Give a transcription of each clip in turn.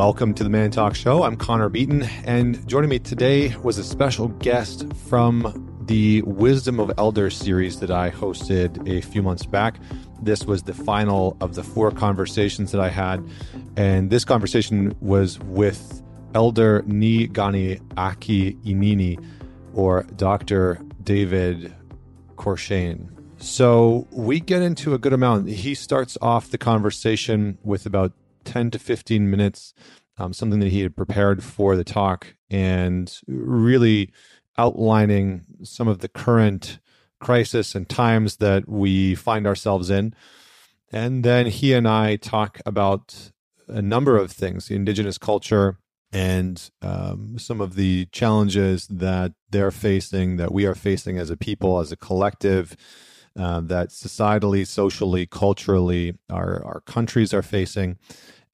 Welcome to the Man Talk Show. I'm Connor Beaton, and joining me today was a special guest from the Wisdom of Elders series that I hosted a few months back. This was the final of the four conversations that I had, and this conversation was with Elder Nii Gaani Aki Inini, or Dr. David Courchene. So we get into a good amount. He starts off the conversation with about 10 to 15 minutes, um, something that he had prepared for the talk, and really outlining some of the current crisis and times that we find ourselves in. And then he and I talk about a number of things indigenous culture and um, some of the challenges that they're facing, that we are facing as a people, as a collective. Uh, that societally, socially, culturally, our, our countries are facing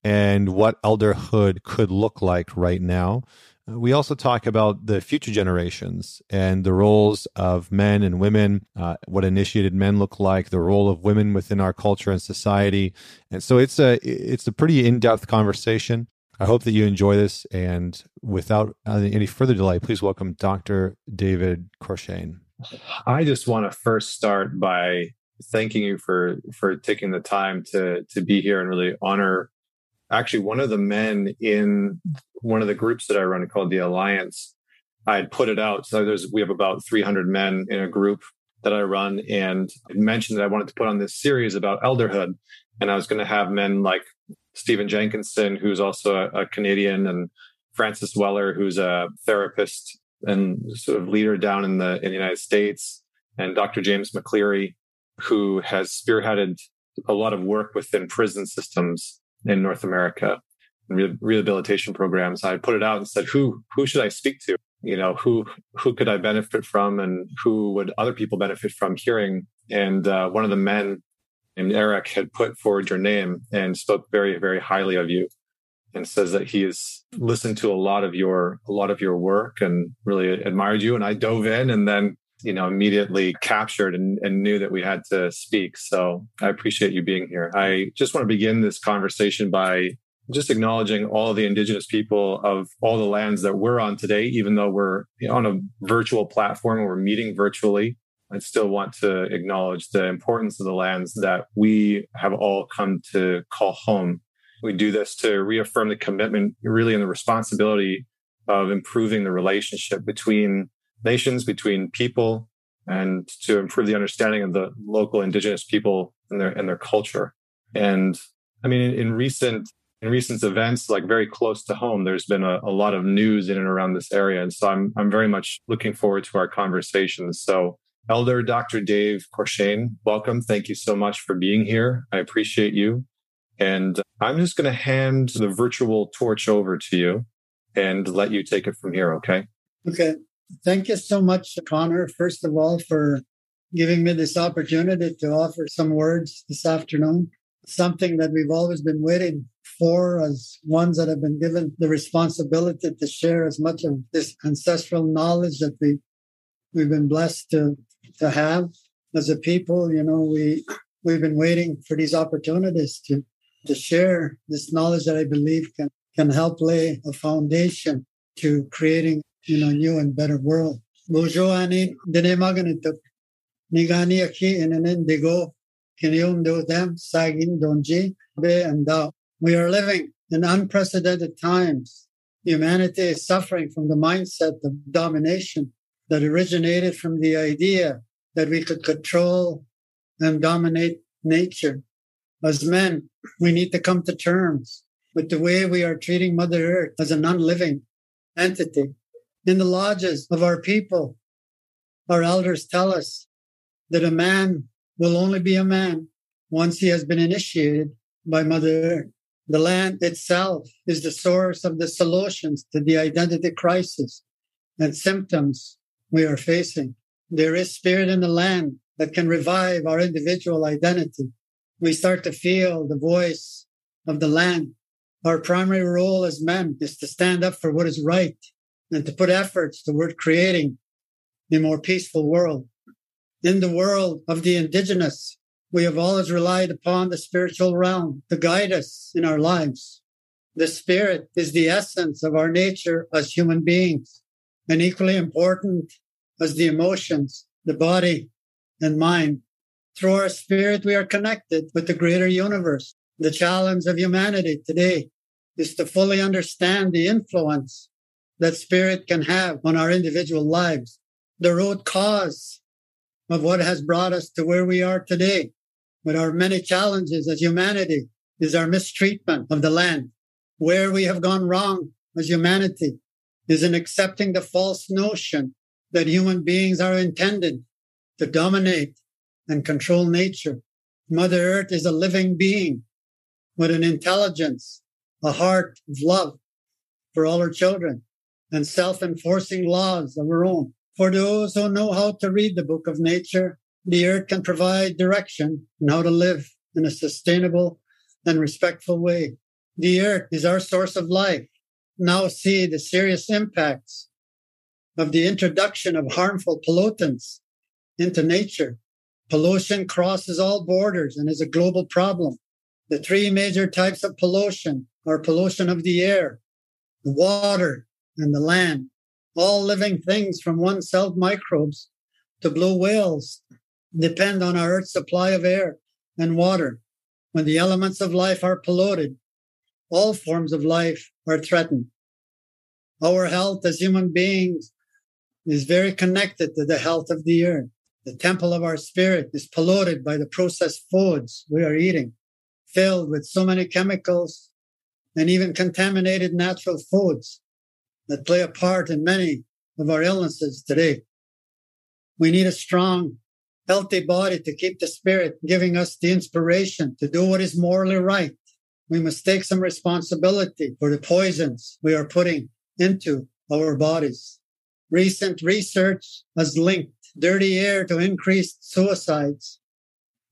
and what elderhood could look like right now. Uh, we also talk about the future generations and the roles of men and women, uh, what initiated men look like, the role of women within our culture and society, and so it's a it's a pretty in depth conversation. I hope that you enjoy this, and without any further delay, please welcome Dr. David Courchene. I just want to first start by thanking you for for taking the time to to be here and really honor actually one of the men in one of the groups that I run called the Alliance, I had put it out. So there's we have about 300 men in a group that I run, and I mentioned that I wanted to put on this series about elderhood, and I was going to have men like Stephen Jenkinson, who's also a, a Canadian, and Francis Weller, who's a therapist and sort of leader down in the in the United States, and Dr. James McCleary, who has spearheaded a lot of work within prison systems in North America re- rehabilitation programs. I put it out and said, who who should I speak to? You know, who who could I benefit from, and who would other people benefit from hearing? And uh, one of the men named Eric had put forward your name and spoke very very highly of you, and says that he has listened to a lot of your a lot of your work and really admired you. And I dove in, and then you know, immediately captured and, and, knew that we had to speak. So I appreciate you being here. I just want to begin this conversation by just acknowledging all the indigenous people of all the lands that we're on today, even though we're on a virtual platform and we're meeting virtually. I still want to acknowledge the importance of the lands that we have all come to call home. We do this to reaffirm the commitment, really, and the responsibility of improving the relationship between nations, between people, and to improve the understanding of the local indigenous people and their and their culture. And I mean, in, in recent in recent events, like very close to home, there's been a, a, lot of news in and around this area. And so I'm I'm very much looking forward to our conversations. So Elder Dr. Dave Courchene, welcome. Thank you so much for being here. I appreciate you. And I'm just going to hand the virtual torch over to you and let you take it from here, okay? Okay. Thank you so much, Connor, first of all, for giving me this opportunity to offer some words this afternoon. Something that we've always been waiting for as ones that have been given the responsibility to share as much of this ancestral knowledge that we we've been blessed to to have as a people. You know, we we've been waiting for these opportunities to to share this knowledge that I believe can can help lay a foundation to creating you know, new and better world. We are living in unprecedented times. Humanity is suffering from the mindset of domination that originated from the idea that we could control and dominate nature. As men, we need to come to terms with the way we are treating Mother Earth as a non-living entity in the lodges of our people. Our elders tell us that a man will only be a man once he has been initiated by Mother Earth. The land itself is the source of the solutions to the identity crisis and symptoms we are facing. There is spirit in the land that can revive our individual identity. We start to feel the voice of the land. Our primary role as men is to stand up for what is right and to put efforts toward creating a more peaceful world. In the world of the indigenous, we have always relied upon the spiritual realm to guide us in our lives. The spirit is the essence of our nature as human beings, and equally important as the emotions, the body and mind. Through our spirit, we are connected with the greater universe. The challenge of humanity today is to fully understand the influence that spirit can have on our individual lives, the root cause of what has brought us to where we are today with our many challenges as humanity is our mistreatment of the land. Where we have gone wrong as humanity is in accepting the false notion that human beings are intended to dominate and control nature. Mother Earth is a living being with an intelligence, a heart of love for all her children and self-enforcing laws of her own. For those who know how to read the book of nature, the earth can provide direction on how to live in a sustainable and respectful way. The earth is our source of life. Now see the serious impacts of the introduction of harmful pollutants into nature. Pollution crosses all borders and is a global problem. The three major types of pollution are pollution of the air, water, and the land. All living things from one-celled microbes to blue whales depend on our Earth's supply of air and water. When the elements of life are polluted, all forms of life are threatened. Our health as human beings is very connected to the health of the earth. The temple of our spirit is polluted by the processed foods we are eating, filled with so many chemicals and even contaminated natural foods that play a part in many of our illnesses today. We need a strong, healthy body to keep the spirit giving us the inspiration to do what is morally right. We must take some responsibility for the poisons we are putting into our bodies. Recent research has linked dirty air to increased suicides.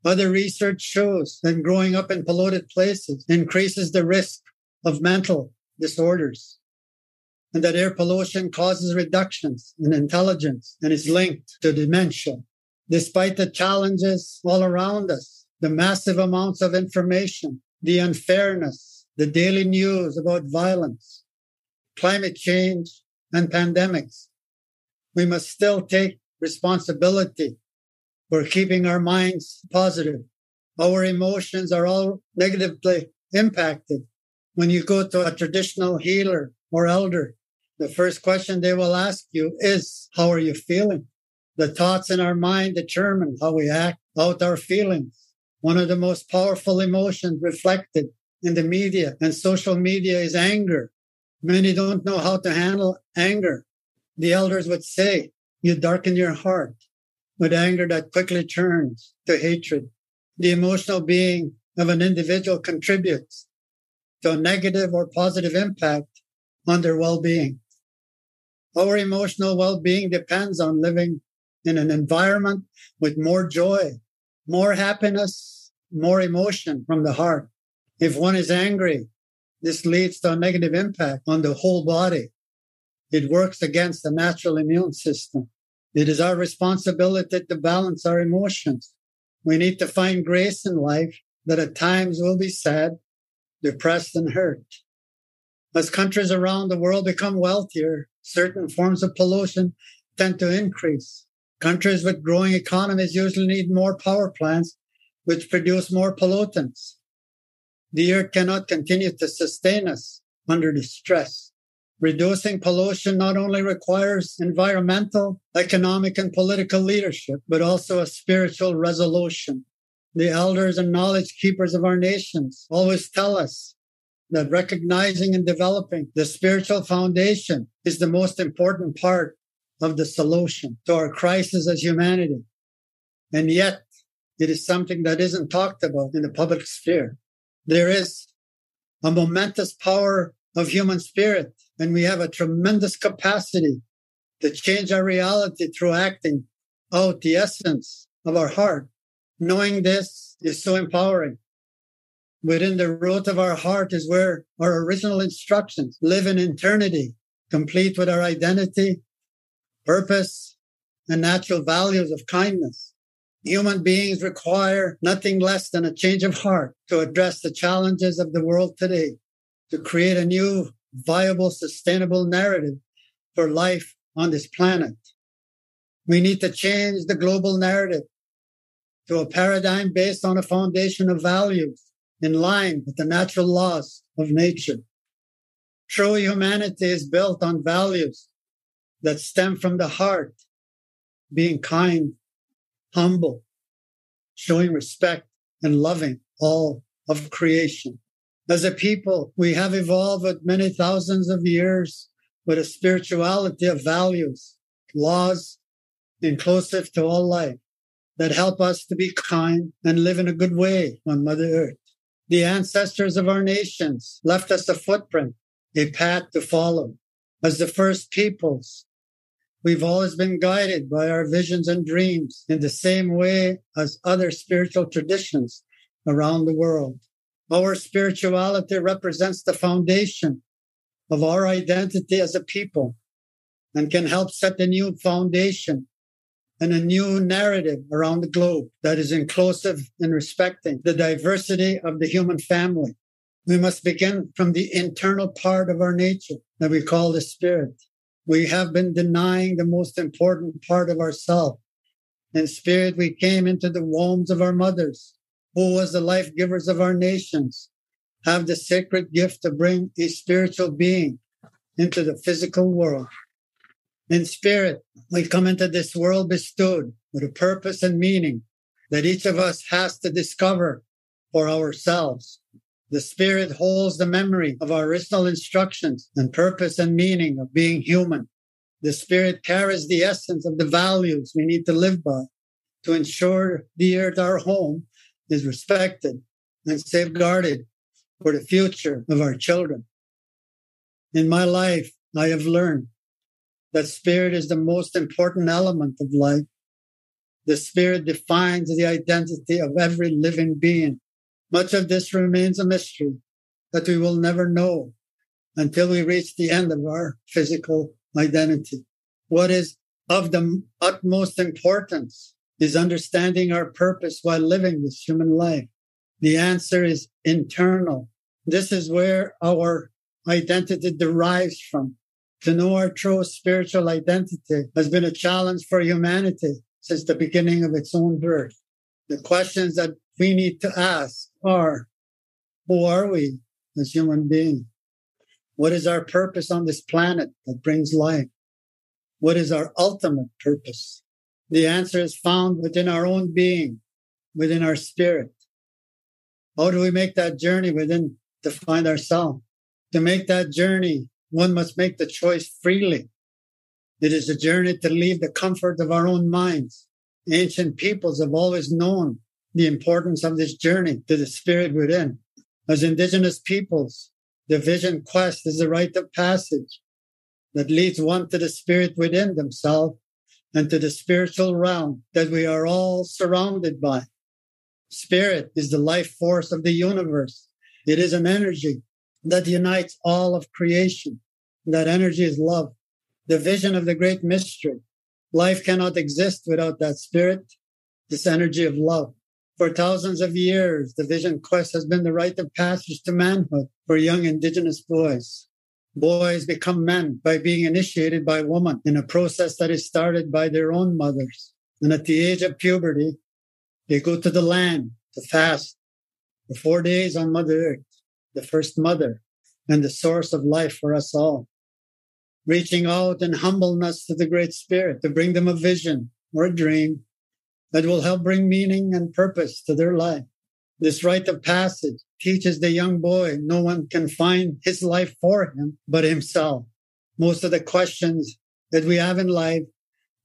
Other research shows that growing up in polluted places increases the risk of mental disorders and that air pollution causes reductions in intelligence and is linked to dementia. Despite the challenges all around us, the massive amounts of information, the unfairness, the daily news about violence, climate change, and pandemics, we must still take responsibility for keeping our minds positive. Our emotions are all negatively impacted. When you go to a traditional healer or elder, the first question they will ask you is, how are you feeling? The thoughts in our mind determine how we act out our feelings. One of the most powerful emotions reflected in the media and social media is anger. Many don't know how to handle anger. The elders would say, you darken your heart with anger that quickly turns to hatred. The emotional being of an individual contributes to a negative or positive impact on their well-being. Our emotional well-being depends on living in an environment with more joy, more happiness, more emotion from the heart. If one is angry, this leads to a negative impact on the whole body. It works against the natural immune system. It is our responsibility to balance our emotions. We need to find grace in life that at times will be sad, depressed, and hurt. As countries around the world become wealthier, certain forms of pollution tend to increase. Countries with growing economies usually need more power plants, which produce more pollutants. The earth cannot continue to sustain us under the stress. Reducing pollution not only requires environmental, economic, and political leadership, but also a spiritual resolution. The elders and knowledge keepers of our nations always tell us that recognizing and developing the spiritual foundation is the most important part of the solution to our crisis as humanity. And yet it is something that isn't talked about in the public sphere. There is a momentous power of human spirit and we have a tremendous capacity to change our reality through acting out the essence of our heart. Knowing this is so empowering. Within the root of our heart is where our original instructions live in eternity, complete with our identity, purpose, and natural values of kindness. Human beings require nothing less than a change of heart to address the challenges of the world today. to create a new, viable, sustainable narrative for life on this planet. We need to change the global narrative to a paradigm based on a foundation of values in line with the natural laws of nature. True humanity is built on values that stem from the heart, being kind, humble, showing respect, and loving all of creation. As a people, we have evolved with many thousands of years with a spirituality of values, laws, inclusive to all life that help us to be kind and live in a good way on Mother Earth. The ancestors of our nations left us a footprint, a path to follow. As the first peoples, we've always been guided by our visions and dreams in the same way as other spiritual traditions around the world. Our spirituality represents the foundation of our identity as a people and can help set a new foundation and a new narrative around the globe that is inclusive and respecting the diversity of the human family. We must begin from the internal part of our nature that we call the spirit. We have been denying the most important part of ourselves. In spirit, we came into the wombs of our mothers, who was the life givers of our nations, have the sacred gift to bring a spiritual being into the physical world. In spirit, we come into this world bestowed with a purpose and meaning that each of us has to discover for ourselves. The spirit holds the memory of our original instructions and purpose and meaning of being human. The spirit carries the essence of the values we need to live by to ensure the earth, our home, is respected and safeguarded for the future of our children. In my life, I have learned that spirit is the most important element of life. The spirit defines the identity of every living being. Much of this remains a mystery that we will never know until we reach the end of our physical identity. What is of the utmost importance is understanding our purpose while living this human life. The answer is internal. This is where our identity derives from. To know our true spiritual identity has been a challenge for humanity since the beginning of its own birth. The questions that we need to ask are, who are we as human beings? What is our purpose on this planet that brings life? What is our ultimate purpose? The answer is found within our own being, within our spirit. How do we make that journey within to find ourselves? To make that journey, one must make the choice freely. It is a journey to leave the comfort of our own minds. Ancient peoples have always known the importance of this journey to the spirit within. As indigenous peoples, the vision quest is the rite of passage that leads one to the spirit within themselves and to the spiritual realm that we are all surrounded by. Spirit is the life force of the universe. It is an energy that unites all of creation. That energy is love, the vision of the great mystery. Life cannot exist without that spirit, this energy of love. For thousands of years, the vision quest has been the rite of passage to manhood for young indigenous boys. Boys become men by being initiated by women in a process that is started by their own mothers. And at the age of puberty, they go to the land to fast for four days on Mother Earth, the first mother and the source of life for us all reaching out in humbleness to the Great Spirit to bring them a vision or a dream that will help bring meaning and purpose to their life. This rite of passage teaches the young boy no one can find his life for him but himself. Most of the questions that we have in life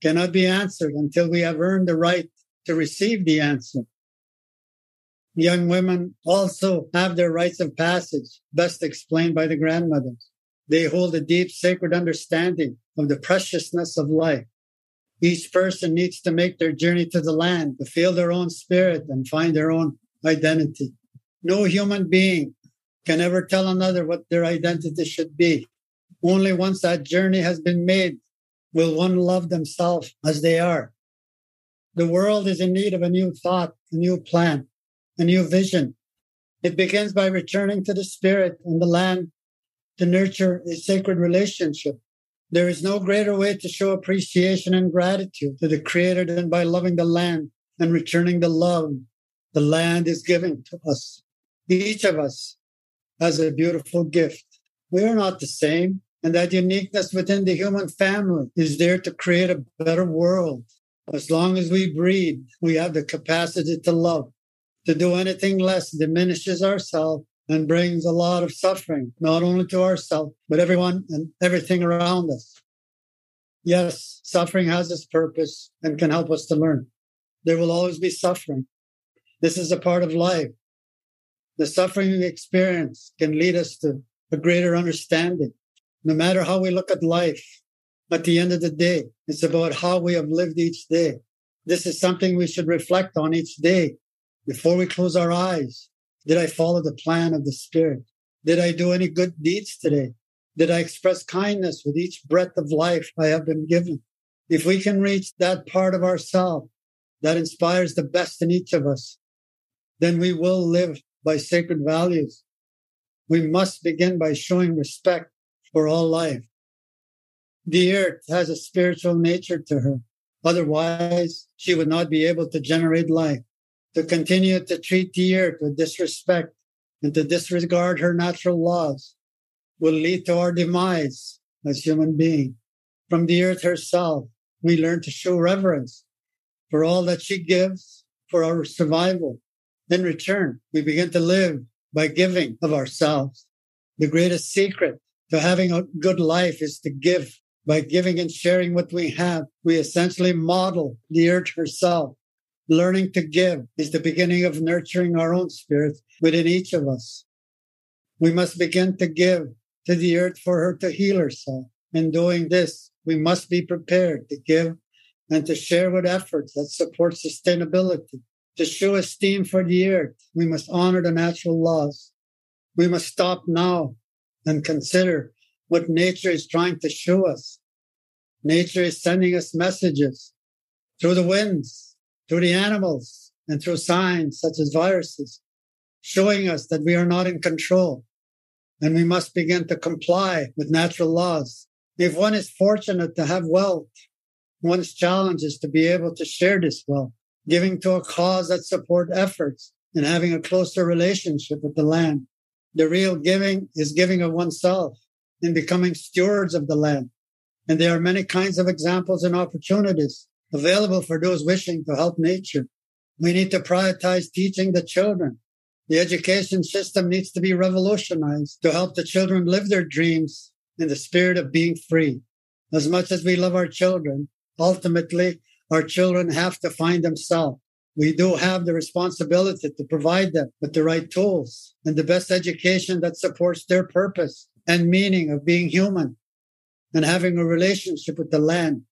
cannot be answered until we have earned the right to receive the answer. Young women also have their rites of passage, best explained by the grandmothers. They hold a deep sacred understanding of the preciousness of life. Each person needs to make their journey to the land to feel their own spirit and find their own identity. No human being can ever tell another what their identity should be. Only once that journey has been made will one love themselves as they are. The world is in need of a new thought, a new plan, a new vision, It begins by returning to the spirit and the land to nurture a sacred relationship. There is no greater way to show appreciation and gratitude to the Creator than by loving the land and returning the love the land is giving to us. Each of us has a beautiful gift. We are not the same, and that uniqueness within the human family is there to create a better world. As long as we breathe, we have the capacity to love. To do anything less diminishes ourselves and brings a lot of suffering, not only to ourselves, but everyone and everything around us. Yes, suffering has its purpose and can help us to learn. There will always be suffering. This is a part of life. The suffering we experience can lead us to a greater understanding. No matter how we look at life, at the end of the day, it's about how we have lived each day. This is something we should reflect on each day before we close our eyes. Did I follow the plan of the Spirit? Did I do any good deeds today? Did I express kindness with each breath of life I have been given? If we can reach that part of ourselves that inspires the best in each of us, then we will live by sacred values. We must begin by showing respect for all life. The earth has a spiritual nature to her. Otherwise, she would not be able to generate life. To continue to treat the earth with disrespect and to disregard her natural laws will lead to our demise as human beings. From the earth herself, we learn to show reverence for all that she gives for our survival. In return, we begin to live by giving of ourselves. The greatest secret to having a good life is to give. By giving and sharing what we have, we essentially model the earth herself. Learning to give is the beginning of nurturing our own spirit within each of us. We must begin to give to the earth for her to heal herself. In doing this, we must be prepared to give and to share with efforts that support sustainability. To show esteem for the earth, we must honor the natural laws. We must stop now and consider what nature is trying to show us. Nature is sending us messages through the winds, through the animals, and through signs such as viruses, showing us that we are not in control and we must begin to comply with natural laws. If one is fortunate to have wealth, one's challenge is to be able to share this wealth, giving to a cause that support efforts and having a closer relationship with the land. The real giving is giving of oneself and becoming stewards of the land. And there are many kinds of examples and opportunities available for those wishing to help nature. We need to prioritize teaching the children. The education system needs to be revolutionized to help the children live their dreams in the spirit of being free. As much as we love our children, ultimately, our children have to find themselves. We do have the responsibility to provide them with the right tools and the best education that supports their purpose and meaning of being human and having a relationship with the land.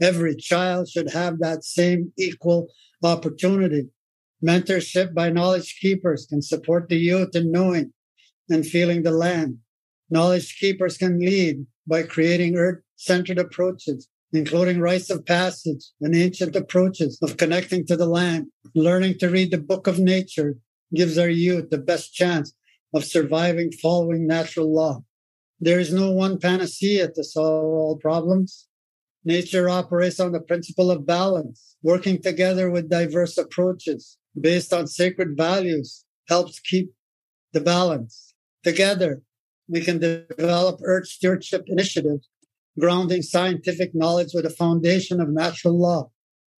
Every child should have that same equal opportunity. Mentorship by knowledge keepers can support the youth in knowing and feeling the land. Knowledge keepers can lead by creating earth centered approaches including rites of passage and ancient approaches of connecting to the land. Learning to read the book of nature gives our youth the best chance of surviving following natural law. There is no one panacea to solve all problems. Nature operates on the principle of balance. Working together with diverse approaches based on sacred values helps keep the balance. Together, we can develop Earth stewardship initiatives grounding scientific knowledge with a foundation of natural law.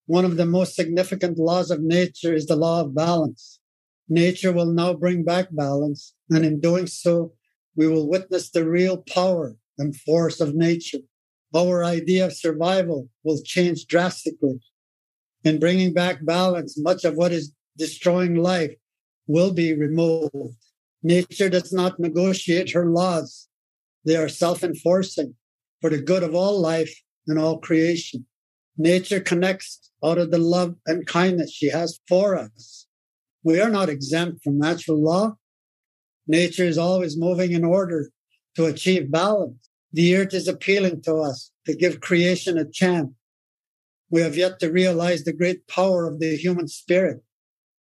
One of the most significant laws of nature is the law of balance. Nature will now bring back balance, and in doing so, we will witness the real power and force of nature. Our idea of survival will change drastically. In bringing back balance, much of what is destroying life will be removed. Nature does not negotiate her laws. They are self-enforcing for the good of all life and all creation. Nature connects out of the love and kindness she has for us. We are not exempt from natural law. Nature is always moving in order to achieve balance. The earth is appealing to us to give creation a chance. We have yet to realize the great power of the human spirit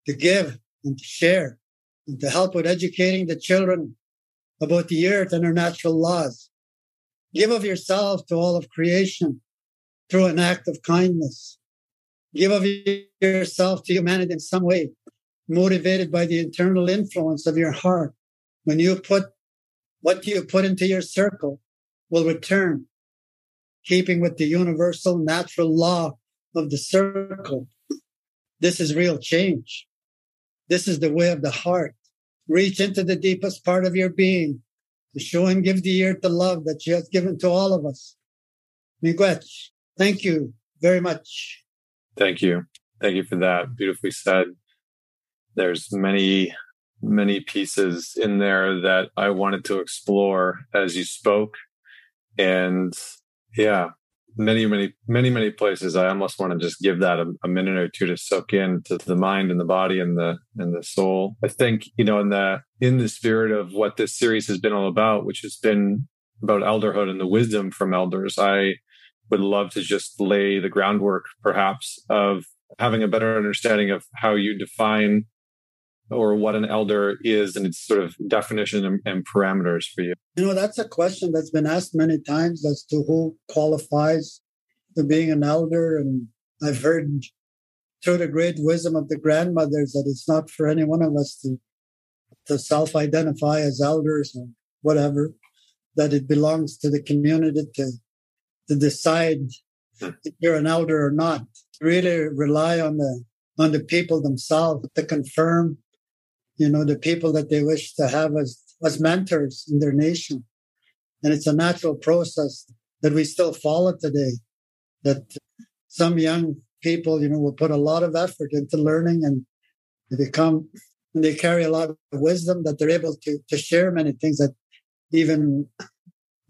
to give and to share. and to help with educating the children about the earth and her natural laws. Give of yourself to all of creation through an act of kindness. Give of yourself to humanity in some way, motivated by the internal influence of your heart. When you put what you put into your circle will return, keeping with the universal natural law of the circle. This is real change. This is the way of the heart. Reach into the deepest part of your being to show and give the earth the love that she has given to all of us. Miigwech, thank you very much. Thank you. Thank you for that. Beautifully said. There's many, many pieces in there that I wanted to explore as you spoke. And yeah, many, many, many, many places. I almost want to just give that a, a, minute or two to soak in to the mind and the body and the and the soul. I think you know in the in the spirit of what this series has been all about, which has been about elderhood and the wisdom from elders. I would love to just lay the groundwork, perhaps, of having a better understanding of how you define or what an elder is and its sort of definition and, and, parameters for you? You know, that's a question that's been asked many times as to who qualifies to being an elder. And I've heard through the great wisdom of the grandmothers that it's not for any one of us to, to self identify as elders or whatever, that it belongs to the community to, to decide hmm. if you're an elder or not. Really rely on the on the people themselves to confirm you know, the people that they wish to have as, as mentors in their nation. And it's a natural process that we still follow today, that some young people, you know, will put a lot of effort into learning and they become, and they carry a lot of wisdom that they're able to, to share many things that even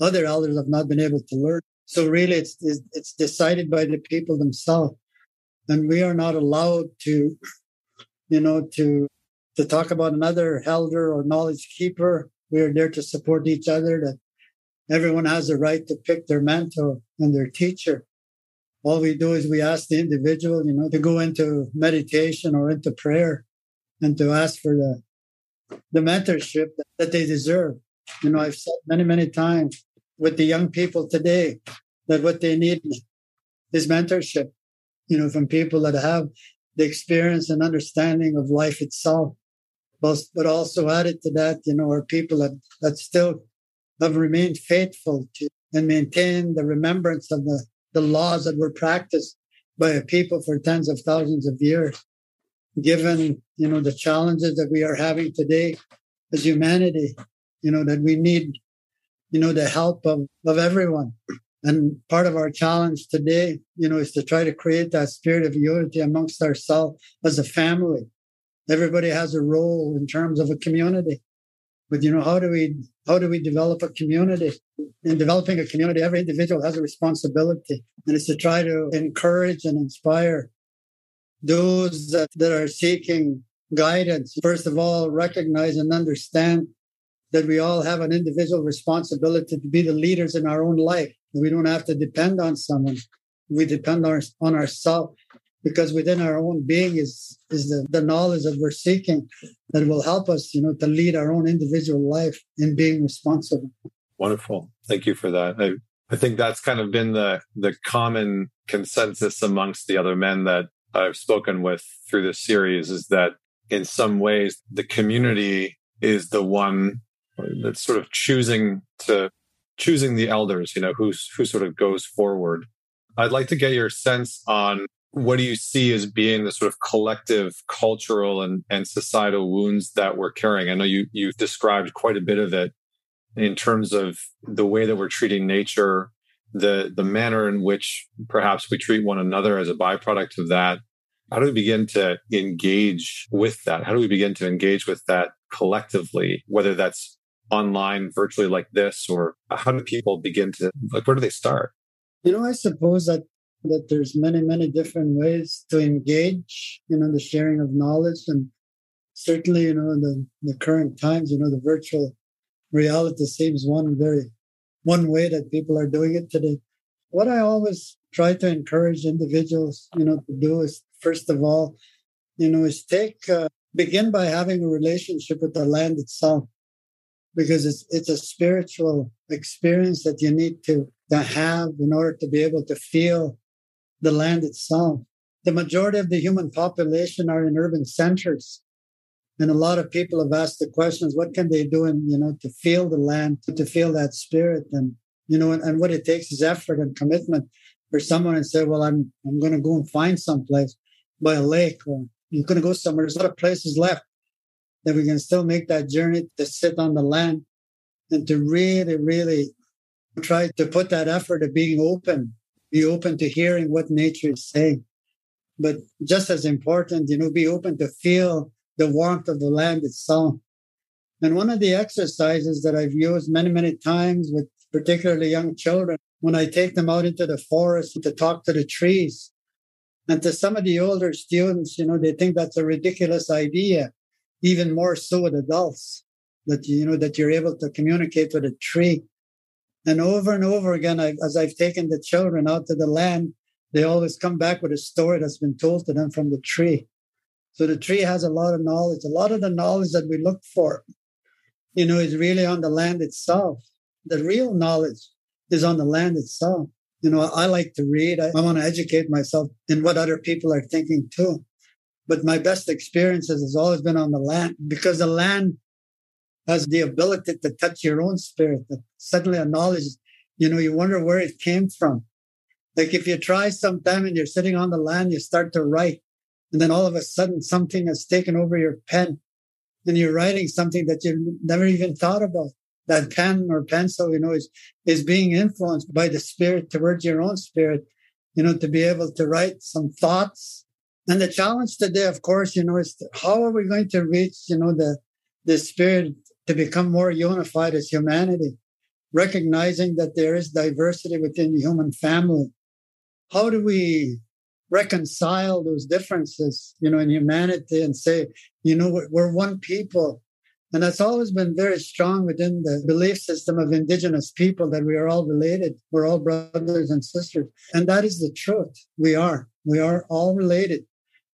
other elders have not been able to learn. So really it's, it's decided by the people themselves. And we are not allowed to, you know, to to talk about another elder or knowledge keeper. We are there to support each other, that everyone has a right to pick their mentor and their teacher. All we do is we ask the individual, you know, to go into meditation or into prayer and to ask for the, the mentorship that they deserve. You know, I've said many, many times with the young people today that what they need is mentorship, you know, from people that have the experience and understanding of life itself but, but also added to that, you know, are people that, that still have remained faithful to and maintain the remembrance of the, the laws that were practiced by a people for tens of thousands of years. Given, you know, the challenges that we are having today as humanity, you know, that we need, you know, the help of, of everyone. And part of our challenge today, you know, is to try to create that spirit of unity amongst ourselves as a family everybody has a role in terms of a community. But you know, how do we how do we develop a community? In developing a community, every individual has a responsibility, and it's to try to encourage and inspire those that, that are seeking guidance. First of all, recognize and understand that we all have an individual responsibility to be the leaders in our own life. We don't have to depend on someone. We depend on, on ourselves because within our own being is is the, the knowledge that we're seeking that will help us you know to lead our own individual life in being responsible. Wonderful. Thank you for that. I, I think that's kind of been the the common consensus amongst the other men that i've spoken with through this series is that in some ways the community is the one that's sort of choosing to choosing the elders you know who's who sort of goes forward. I'd like to get your sense on what do you see as being the sort of collective cultural and, and societal wounds that we're carrying? I know you you've described quite a bit of it in terms of the way that we're treating nature, the the manner in which perhaps we treat one another as a byproduct of that. How do we begin to engage with that? How do we begin to engage with that collectively, whether that's online, virtually like this, or how do people begin to like where do they start? You know, I suppose that that there's many, many different ways to engage, you know, the sharing of knowledge. And certainly, you know, in the, the current times, you know, the virtual reality seems one very, one way that people are doing it today. What I always try to encourage individuals, you know, to do is first of all, you know, is take uh, begin by having a relationship with the land itself because it's it's a spiritual experience that you need to, to have in order to be able to feel the land itself. The majority of the human population are in urban centers. And a lot of people have asked the questions, what can they do in, you know, to feel the land, to feel that spirit? And, you know, and, and what it takes is effort and commitment for someone and say, well, I'm, I'm going to go and find someplace by a lake or you're going to go somewhere. There's a lot of places left that we can still make that journey to sit on the land and to really, really try to put that effort of being open, be open to hearing what nature is saying. But just as important, you know, be open to feel the warmth of the land itself. And one of the exercises that I've used many, many times with particularly young children, when I take them out into the forest to talk to the trees, and to some of the older students, you know, they think that's a ridiculous idea, even more so with adults, that, you know, that you're able to communicate with a tree. And over and over again, I've, as I've taken the children out to the land, they always come back with a story that's been told to them from the tree. So the tree has a lot of knowledge. A lot of the knowledge that we look for, you know, is really on the land itself. The real knowledge is on the land itself. You know, I like to read. I, I want to educate myself in what other people are thinking too. But my best experiences has always been on the land because the land has the ability to touch your own spirit. That suddenly a knowledge, you know, you wonder where it came from. Like if you try sometime and you're sitting on the land, you start to write. And then all of a sudden something has taken over your pen and you're writing something that you never even thought about that pen or pencil, you know, is, is being influenced by the spirit towards your own spirit, you know, to be able to write some thoughts. And the challenge today, of course, you know, is how are we going to reach, you know, the, the spirit to become more unified as humanity, recognizing that there is diversity within the human family. How do we reconcile those differences, you know, in humanity and say, you know, we're one people and that's always been very strong within the belief system of indigenous people that we are all related. We're all brothers and sisters. And that is the truth. We are. We are all related.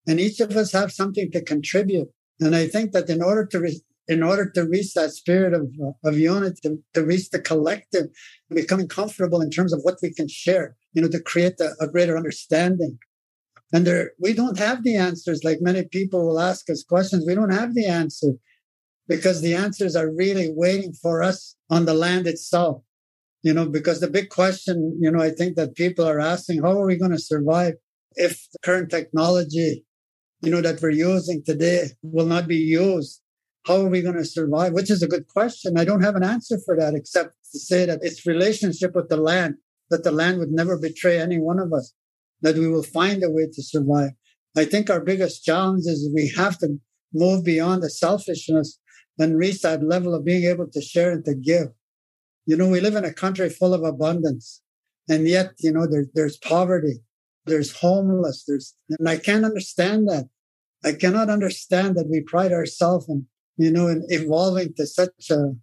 And each of us have something to contribute. And I think that in order to re- in order to reach that spirit of, of unity, to, to reach the collective, becoming comfortable in terms of what we can share, you know, to create a, a greater understanding. And there, we don't have the answers. Like many people will ask us questions. We don't have the answer because the answers are really waiting for us on the land itself. You know, because the big question, you know, I think that people are asking, how are we going to survive if the current technology, you know, that we're using today will not be used? How are we going to survive? Which is a good question. I don't have an answer for that except to say that it's relationship with the land, that the land would never betray any one of us, that we will find a way to survive. I think our biggest challenge is we have to move beyond the selfishness and reach that level of being able to share and to give. You know, we live in a country full of abundance, and yet, you know, there, there's poverty, there's homeless, there's, and I can't understand that. I cannot understand that we pride ourselves in, you know, and evolving to such a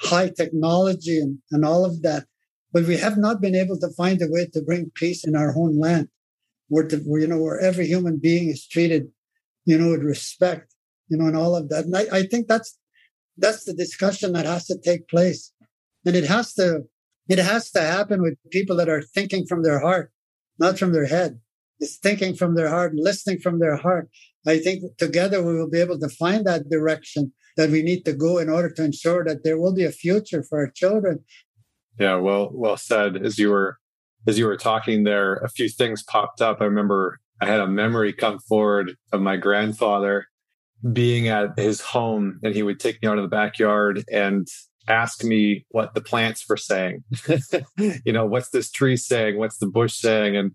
high technology and, and all of that. But we have not been able to find a way to bring peace in our own land, where, to, where you know, where every human being is treated, you know, with respect, you know, and all of that. And I, I think that's that's the discussion that has to take place. And it has to, it has to happen with people that are thinking from their heart, not from their head. It's thinking from their heart, and listening from their heart. I think together we will be able to find that direction that we need to go in order to ensure that there will be a future for our children. Yeah, well, well said. As you were as you were talking there, a few things popped up. I remember I had a memory come forward of my grandfather being at his home and he would take me out of the backyard and ask me what the plants were saying. you know, what's this tree saying? What's the bush saying? And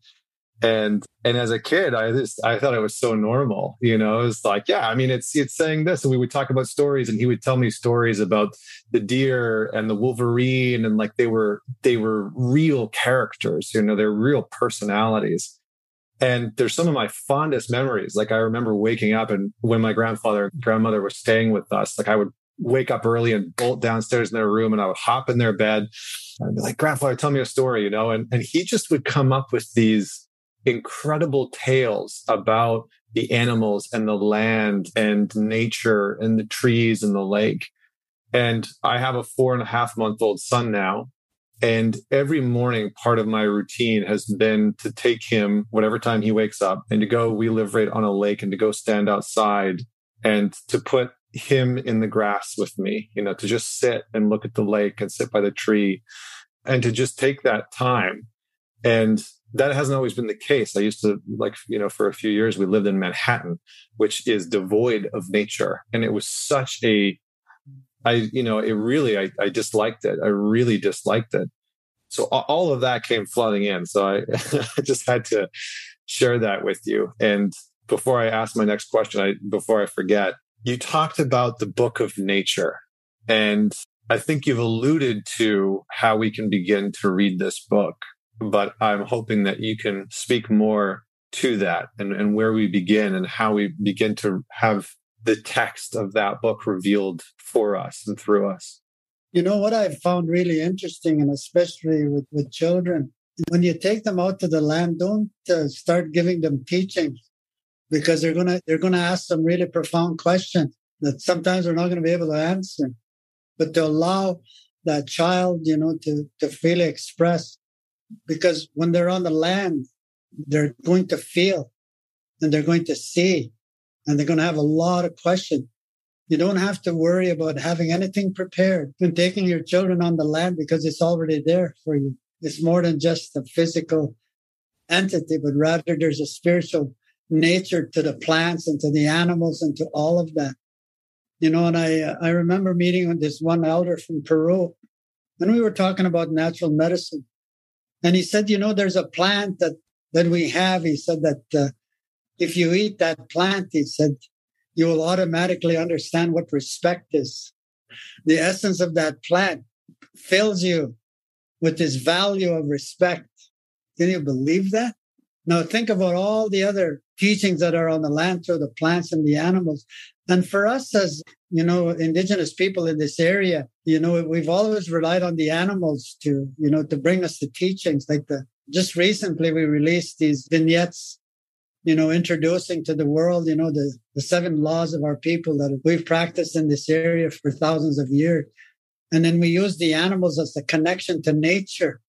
and and as a kid, I just I thought it was so normal. You know, it's like, yeah, I mean, it's it's saying this, and we would talk about stories, and he would tell me stories about the deer and the wolverine, and like they were they were real characters. You know, they're real personalities. And there's some of my fondest memories. Like I remember waking up and when my grandfather and grandmother were staying with us, like I would wake up early and bolt downstairs in their room and I would hop in their bed and be like, grandfather, tell me a story, you know? And, and he just would come up with these incredible tales about the animals and the land and nature and the trees and the lake. And I have a four and a half month old son now. And every morning, part of my routine has been to take him whatever time he wakes up and to go. We live right on a lake and to go stand outside and to put him in the grass with me, you know, to just sit and look at the lake and sit by the tree and to just take that time. And that hasn't always been the case. I used to like, you know, for a few years, we lived in Manhattan, which is devoid of nature. And it was such a I, you know, it really, I, I disliked it. I really disliked it. So all of that came flooding in. So I, I just had to share that with you. And before I ask my next question, I, before I forget, you talked about the book of nature. And I think you've alluded to how we can begin to read this book, but I'm hoping that you can speak more to that and, and where we begin and how we begin to have the text of that book revealed for us and through us. You know what I've found really interesting, and especially with, with children, when you take them out to the land, don't uh, start giving them teachings because they're gonna they're gonna ask some really profound questions that sometimes we're not going to be able to answer. But to allow that child, you know, to to freely express, because when they're on the land, they're going to feel and they're going to see and they're going to have a lot of questions. You don't have to worry about having anything prepared and taking your children on the land because it's already there for you. It's more than just a physical entity, but rather there's a spiritual nature to the plants and to the animals and to all of that. You know, and I, I remember meeting with this one elder from Peru and we were talking about natural medicine. And he said, you know, there's a plant that, that we have. He said that uh, if you eat that plant, he said, you will automatically understand what respect is. The essence of that plant fills you with this value of respect. Can you believe that? Now think about all the other teachings that are on the land through the plants and the animals. And for us as, you know, indigenous people in this area, you know, we've always relied on the animals to, you know, to bring us the teachings. Like the, just recently we released these vignettes you know, introducing to the world, you know, the, the seven laws of our people that we've practiced in this area for thousands of years. And then we use the animals as the connection to nature.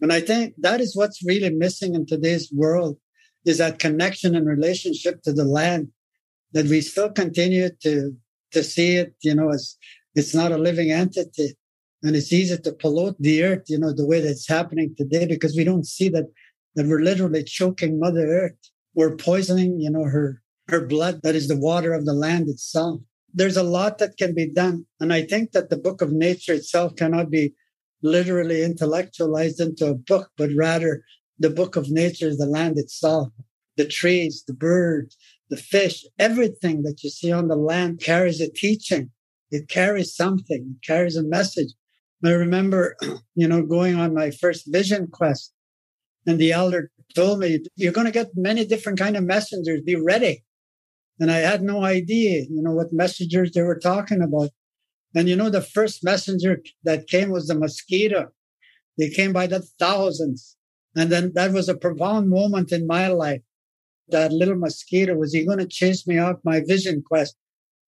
And I think that is what's really missing in today's world is that connection and relationship to the land that we still continue to, to see it, you know, as it's not a living entity. And it's easy to pollute the earth, you know, the way that's happening today because we don't see that, that we're literally choking Mother Earth we're poisoning, you know, her her blood that is the water of the land itself. There's a lot that can be done. And I think that the book of nature itself cannot be literally intellectualized into a book, but rather the book of nature is the land itself. The trees, the birds, the fish, everything that you see on the land carries a teaching. It carries something, it carries a message. I remember, you know, going on my first vision quest and the elder told me, you're going to get many different kind of messengers. Be ready. And I had no idea, you know, what messengers they were talking about. And you know, the first messenger that came was the mosquito. They came by the thousands. And then that was a profound moment in my life. That little mosquito, was he going to chase me off my vision quest?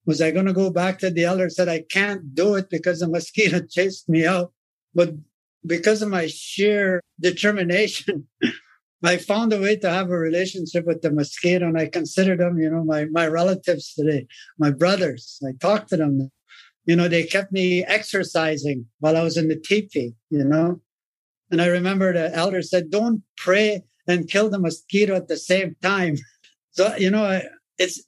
Was I going to go back to the elder said, I can't do it because the mosquito chased me out? But because of my sheer determination, I found a way to have a relationship with the mosquito and I consider them, you know, my, my relatives today, my brothers. I talked to them. You know, they kept me exercising while I was in the teepee, you know. And I remember the elder said, don't pray and kill the mosquito at the same time. So, you know, it's,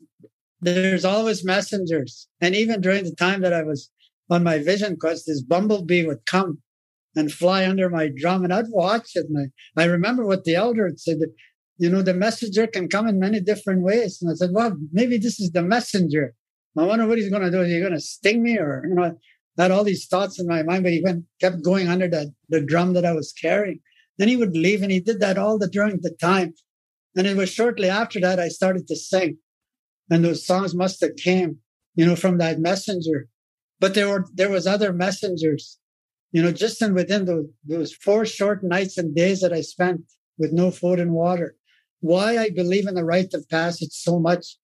there's always messengers. And even during the time that I was on my vision quest, this bumblebee would come and fly under my drum. And I'd watch it. And I, I remember what the elder had said that, you know, the messenger can come in many different ways. And I said, well, maybe this is the messenger. I wonder what he's going to do. Is he going to sting me or, you know, I had all these thoughts in my mind, but he went, kept going under the, the drum that I was carrying. Then he would leave and he did that all the during the time. And it was shortly after that I started to sing. And those songs must have came, you know, from that messenger. But there were, there was other messengers you know, just in within those, those four short nights and days that I spent with no food and water, why I believe in the rite of passage so much,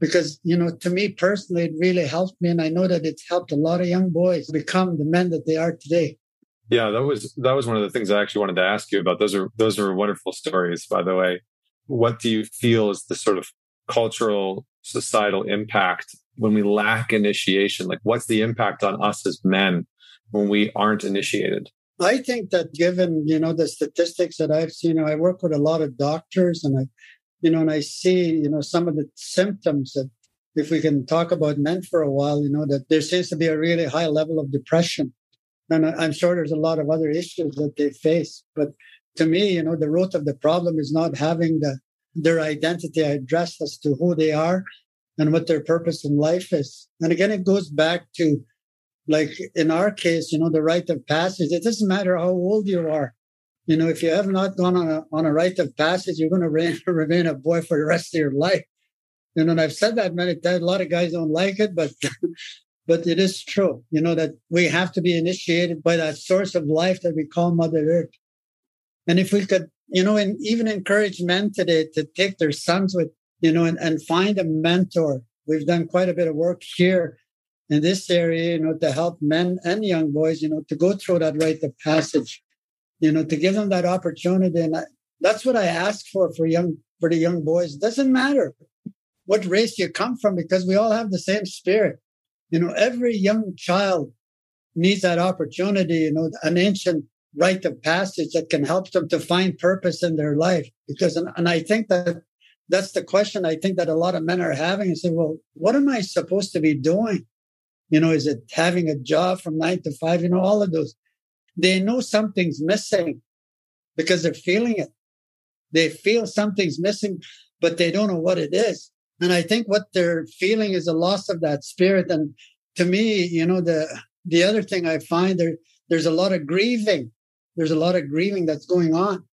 because, you know, to me personally, it really helped me. And I know that it's helped a lot of young boys become the men that they are today. Yeah, that was that was one of the things I actually wanted to ask you about. Those are those are wonderful stories, by the way. What do you feel is the sort of cultural societal impact when we lack initiation? Like what's the impact on us as men when we aren't initiated? I think that given, you know, the statistics that I've seen, I work with a lot of doctors and I, you know, and I see, you know, some of the symptoms that if we can talk about men for a while, you know, that there seems to be a really high level of depression. And I'm sure there's a lot of other issues that they face. But to me, you know, the root of the problem is not having the, their identity addressed as to who they are and what their purpose in life is. And again, it goes back to like in our case, you know, the rite of passage, it doesn't matter how old you are. You know, if you have not gone on a, on a rite of passage, you're going to remain, remain a boy for the rest of your life. You know, and I've said that many times. A lot of guys don't like it, but, but it is true, you know, that we have to be initiated by that source of life that we call Mother Earth. And if we could, you know, and even encourage men today to take their sons with, you know, and, and find a mentor. We've done quite a bit of work here in this area, you know, to help men and young boys, you know, to go through that rite of passage, you know, to give them that opportunity. And I, that's what I ask for for young for the young boys. It doesn't matter what race you come from because we all have the same spirit. You know, every young child needs that opportunity, you know, an ancient rite of passage that can help them to find purpose in their life. Because, and, and I think that that's the question I think that a lot of men are having and say, well, what am I supposed to be doing? You know, is it having a job from nine to five? You know, all of those. They know something's missing because they're feeling it. They feel something's missing, but they don't know what it is. And I think what they're feeling is a loss of that spirit. And to me, you know, the the other thing I find there there's a lot of grieving. There's a lot of grieving that's going on.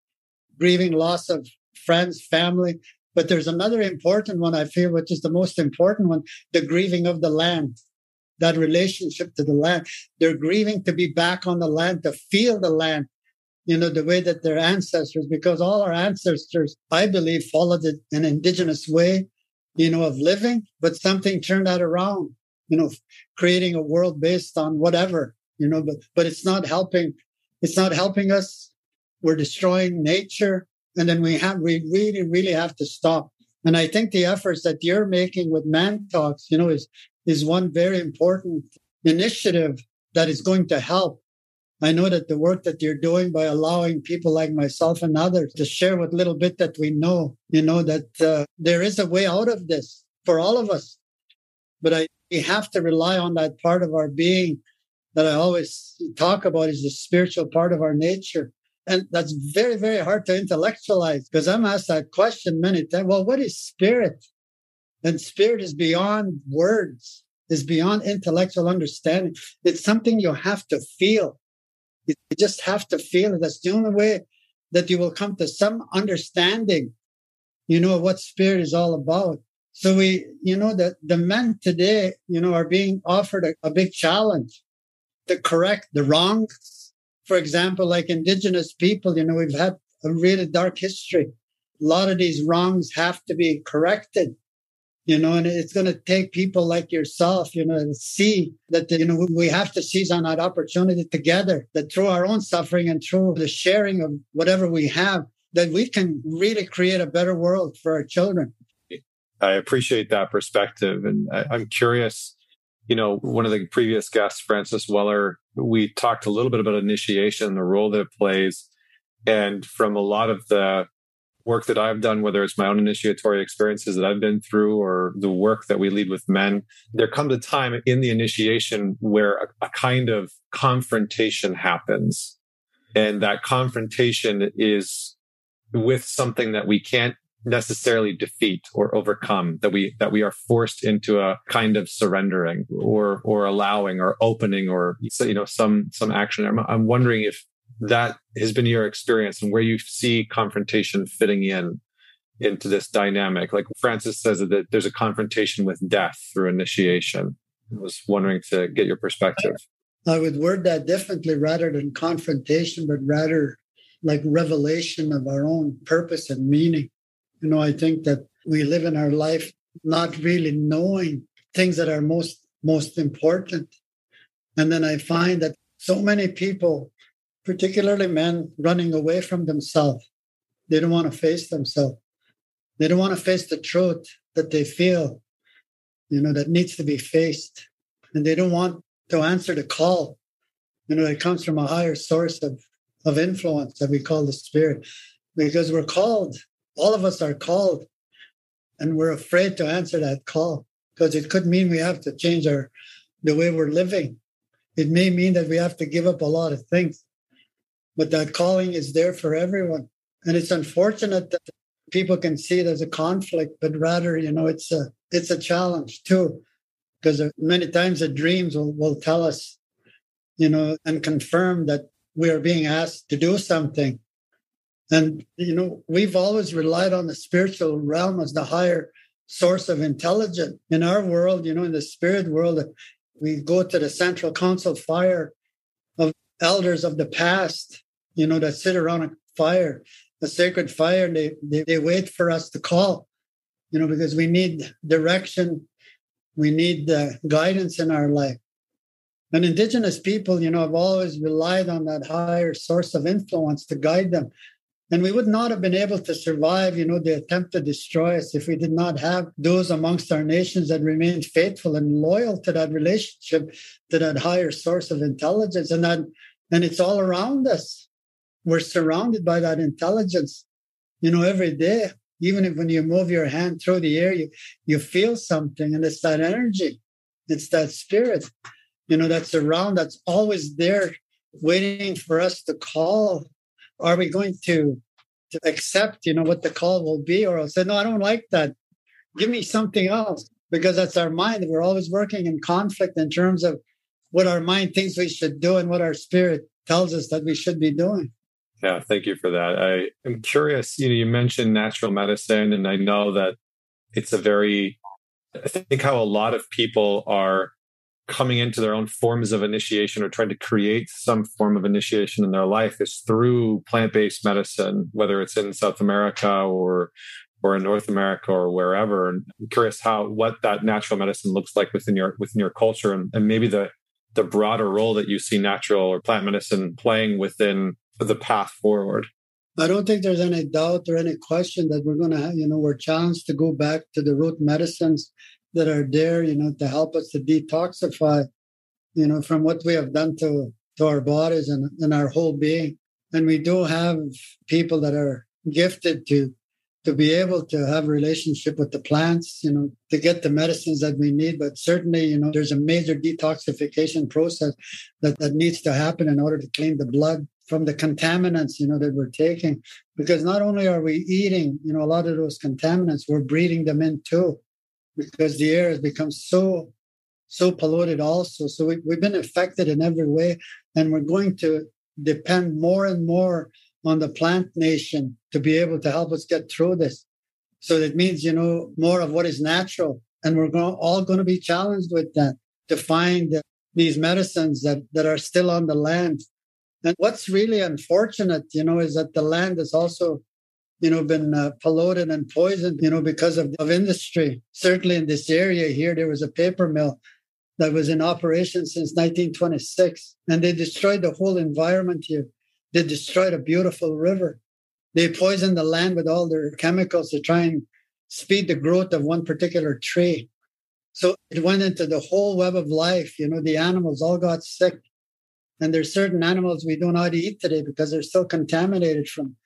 Grieving loss of friends, family. But there's another important one I feel, which is the most important one, the grieving of the land that relationship to the land. They're grieving to be back on the land, to feel the land, you know, the way that their ancestors, because all our ancestors, I believe, followed an indigenous way, you know, of living, but something turned that around, you know, creating a world based on whatever, you know, but, but it's not helping. It's not helping us. We're destroying nature. And then we have, we really, really have to stop. And I think the efforts that you're making with ManTalks, you know, is is one very important initiative that is going to help. I know that the work that you're doing by allowing people like myself and others to share what little bit that we know, you know, that uh, there is a way out of this for all of us. But I we have to rely on that part of our being that I always talk about is the spiritual part of our nature. And that's very, very hard to intellectualize because I'm asked that question many times. Well, what is spirit? And spirit is beyond words, is beyond intellectual understanding. It's something you have to feel. You just have to feel it. That's the only way that you will come to some understanding, you know, what spirit is all about. So we, you know, that the men today, you know, are being offered a, a big challenge to correct the wrongs. For example, like indigenous people, you know, we've had a really dark history. A lot of these wrongs have to be corrected you know, and it's going to take people like yourself, you know, see that, you know, we have to seize on that opportunity together, that through our own suffering and through the sharing of whatever we have, that we can really create a better world for our children. I appreciate that perspective. And I, I'm curious, you know, one of the previous guests, Francis Weller, we talked a little bit about initiation, the role that it plays. And from a lot of the work that I've done, whether it's my own initiatory experiences that I've been through or the work that we lead with men, there comes a time in the initiation where a, a kind of confrontation happens. And that confrontation is with something that we can't necessarily defeat or overcome that we that we are forced into a kind of surrendering or or allowing or opening or you know some some action i'm, I'm wondering if that has been your experience and where you see confrontation fitting in into this dynamic. Like Francis says that there's a confrontation with death through initiation. I was wondering to get your perspective. I would word that differently rather than confrontation, but rather like revelation of our own purpose and meaning. You know, I think that we live in our life not really knowing things that are most most important. And then I find that so many people, particularly men, running away from themselves. They don't want to face themselves. They don't want to face the truth that they feel, you know, that needs to be faced. And they don't want to answer the call, you know, it comes from a higher source of, of influence that we call the spirit. Because we're called, all of us are called, and we're afraid to answer that call because it could mean we have to change our the way we're living. It may mean that we have to give up a lot of things, but that calling is there for everyone. And it's unfortunate that people can see it as a conflict, but rather, you know, it's a it's a challenge too, because many times the dreams will, will tell us, you know, and confirm that we are being asked to do something. And you know, we've always relied on the spiritual realm as the higher source of intelligence. In our world, you know, in the spirit world, we go to the central council fire of elders of the past, you know, that sit around a fire, a sacred fire, they, they, they wait for us to call, you know, because we need direction, we need uh, guidance in our life. And indigenous people, you know, have always relied on that higher source of influence to guide them. And we would not have been able to survive, you know, the attempt to destroy us if we did not have those amongst our nations that remained faithful and loyal to that relationship, to that higher source of intelligence. And that and it's all around us. We're surrounded by that intelligence, you know, every day. Even if when you move your hand through the air, you, you feel something, and it's that energy, it's that spirit, you know, that's around, that's always there, waiting for us to call are we going to, to accept, you know, what the call will be? Or I'll say, no, I don't like that. Give me something else. Because that's our mind. We're always working in conflict in terms of what our mind thinks we should do and what our spirit tells us that we should be doing. Yeah, thank you for that. I am curious, you know, you mentioned natural medicine, and I know that it's a very, I think how a lot of people are coming into their own forms of initiation or trying to create some form of initiation in their life is through plant-based medicine, whether it's in South America or or in North America or wherever. I'm curious how what that natural medicine looks like within your within your culture and, and maybe the the broader role that you see natural or plant medicine playing within the path forward. I don't think there's any doubt or any question that we're going to have, you know, we're challenged to go back to the root medicines that are there, you know, to help us to detoxify, you know, from what we have done to to our bodies and, and our whole being. And we do have people that are gifted to to be able to have relationship with the plants, you know, to get the medicines that we need. But certainly, you know, there's a major detoxification process that, that needs to happen in order to clean the blood from the contaminants, you know, that we're taking. Because not only are we eating, you know, a lot of those contaminants, we're breathing them in too. Because the air has become so so polluted also. So we, we've been affected in every way. And we're going to depend more and more on the plant nation to be able to help us get through this. So that means you know more of what is natural. And we're going, all going to be challenged with that to find these medicines that, that are still on the land and what's really unfortunate you know is that the land is also you know, been uh, polluted and poisoned, you know, because of, of industry. Certainly in this area here, there was a paper mill that was in operation since 1926, and they destroyed the whole environment here. They destroyed a beautiful river. They poisoned the land with all their chemicals to try and speed the growth of one particular tree. So it went into the whole web of life. You know, the animals all got sick. And there's certain animals we do not eat today because they're still contaminated from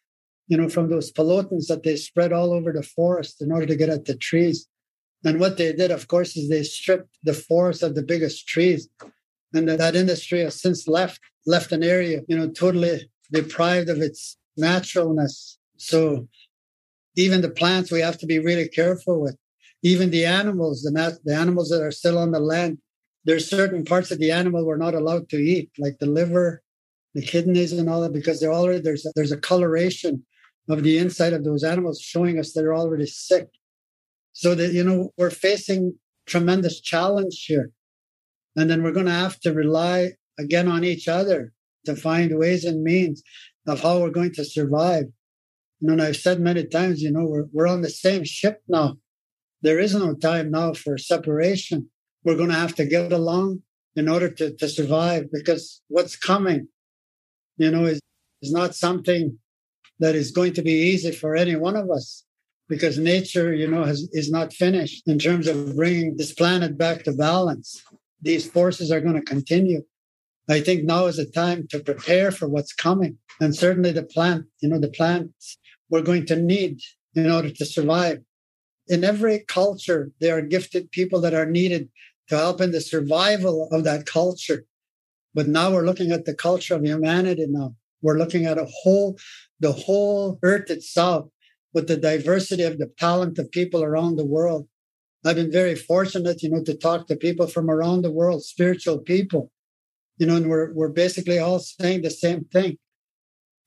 you know, from those pollutants that they spread all over the forest in order to get at the trees. And what they did, of course, is they stripped the forest of the biggest trees. And that industry has since left, left an area, you know, totally deprived of its naturalness. So even the plants we have to be really careful with. Even the animals, the, nat- the animals that are still on the land, there's certain parts of the animal we're not allowed to eat, like the liver, the kidneys and all that, because they're already there's a, there's a coloration of the inside of those animals showing us they're already sick. So that, you know, we're facing tremendous challenge here. And then we're going to have to rely again on each other to find ways and means of how we're going to survive. You know, and I've said many times, you know, we're, we're on the same ship now. There is no time now for separation. We're going to have to get along in order to, to survive because what's coming, you know, is, is not something that is going to be easy for any one of us because nature, you know, has, is not finished in terms of bringing this planet back to balance. These forces are going to continue. I think now is the time to prepare for what's coming. And certainly the plant, you know, the plants we're going to need in order to survive. In every culture, there are gifted people that are needed to help in the survival of that culture. But now we're looking at the culture of humanity now. We're looking at a whole, the whole earth itself with the diversity of the talent of people around the world. I've been very fortunate, you know, to talk to people from around the world, spiritual people, you know, and we're, we're basically all saying the same thing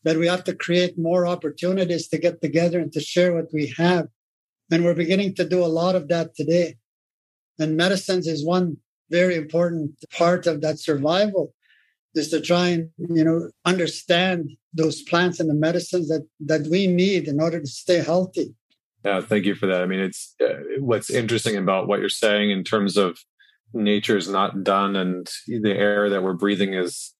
that we have to create more opportunities to get together and to share what we have. And we're beginning to do a lot of that today. And medicines is one very important part of that survival is to try and, you know, understand those plants and the medicines that, that we need in order to stay healthy. Yeah, thank you for that. I mean, it's uh, what's interesting about what you're saying in terms of nature is not done and the air that we're breathing is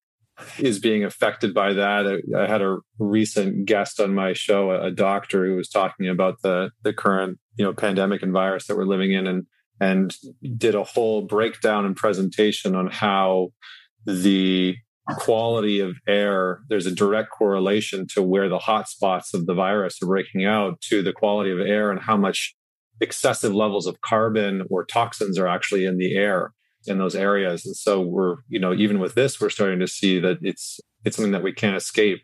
is being affected by that. I, I, had a recent guest on my show, a, a doctor who was talking about the the current you know pandemic and virus that we're living in, and and did a whole breakdown and presentation on how the quality of air there's a direct correlation to where the hot spots of the virus are breaking out to the quality of air and how much excessive levels of carbon or toxins are actually in the air in those areas. And so we're, you know, even with this, we're starting to see that it's it's something that we can't escape.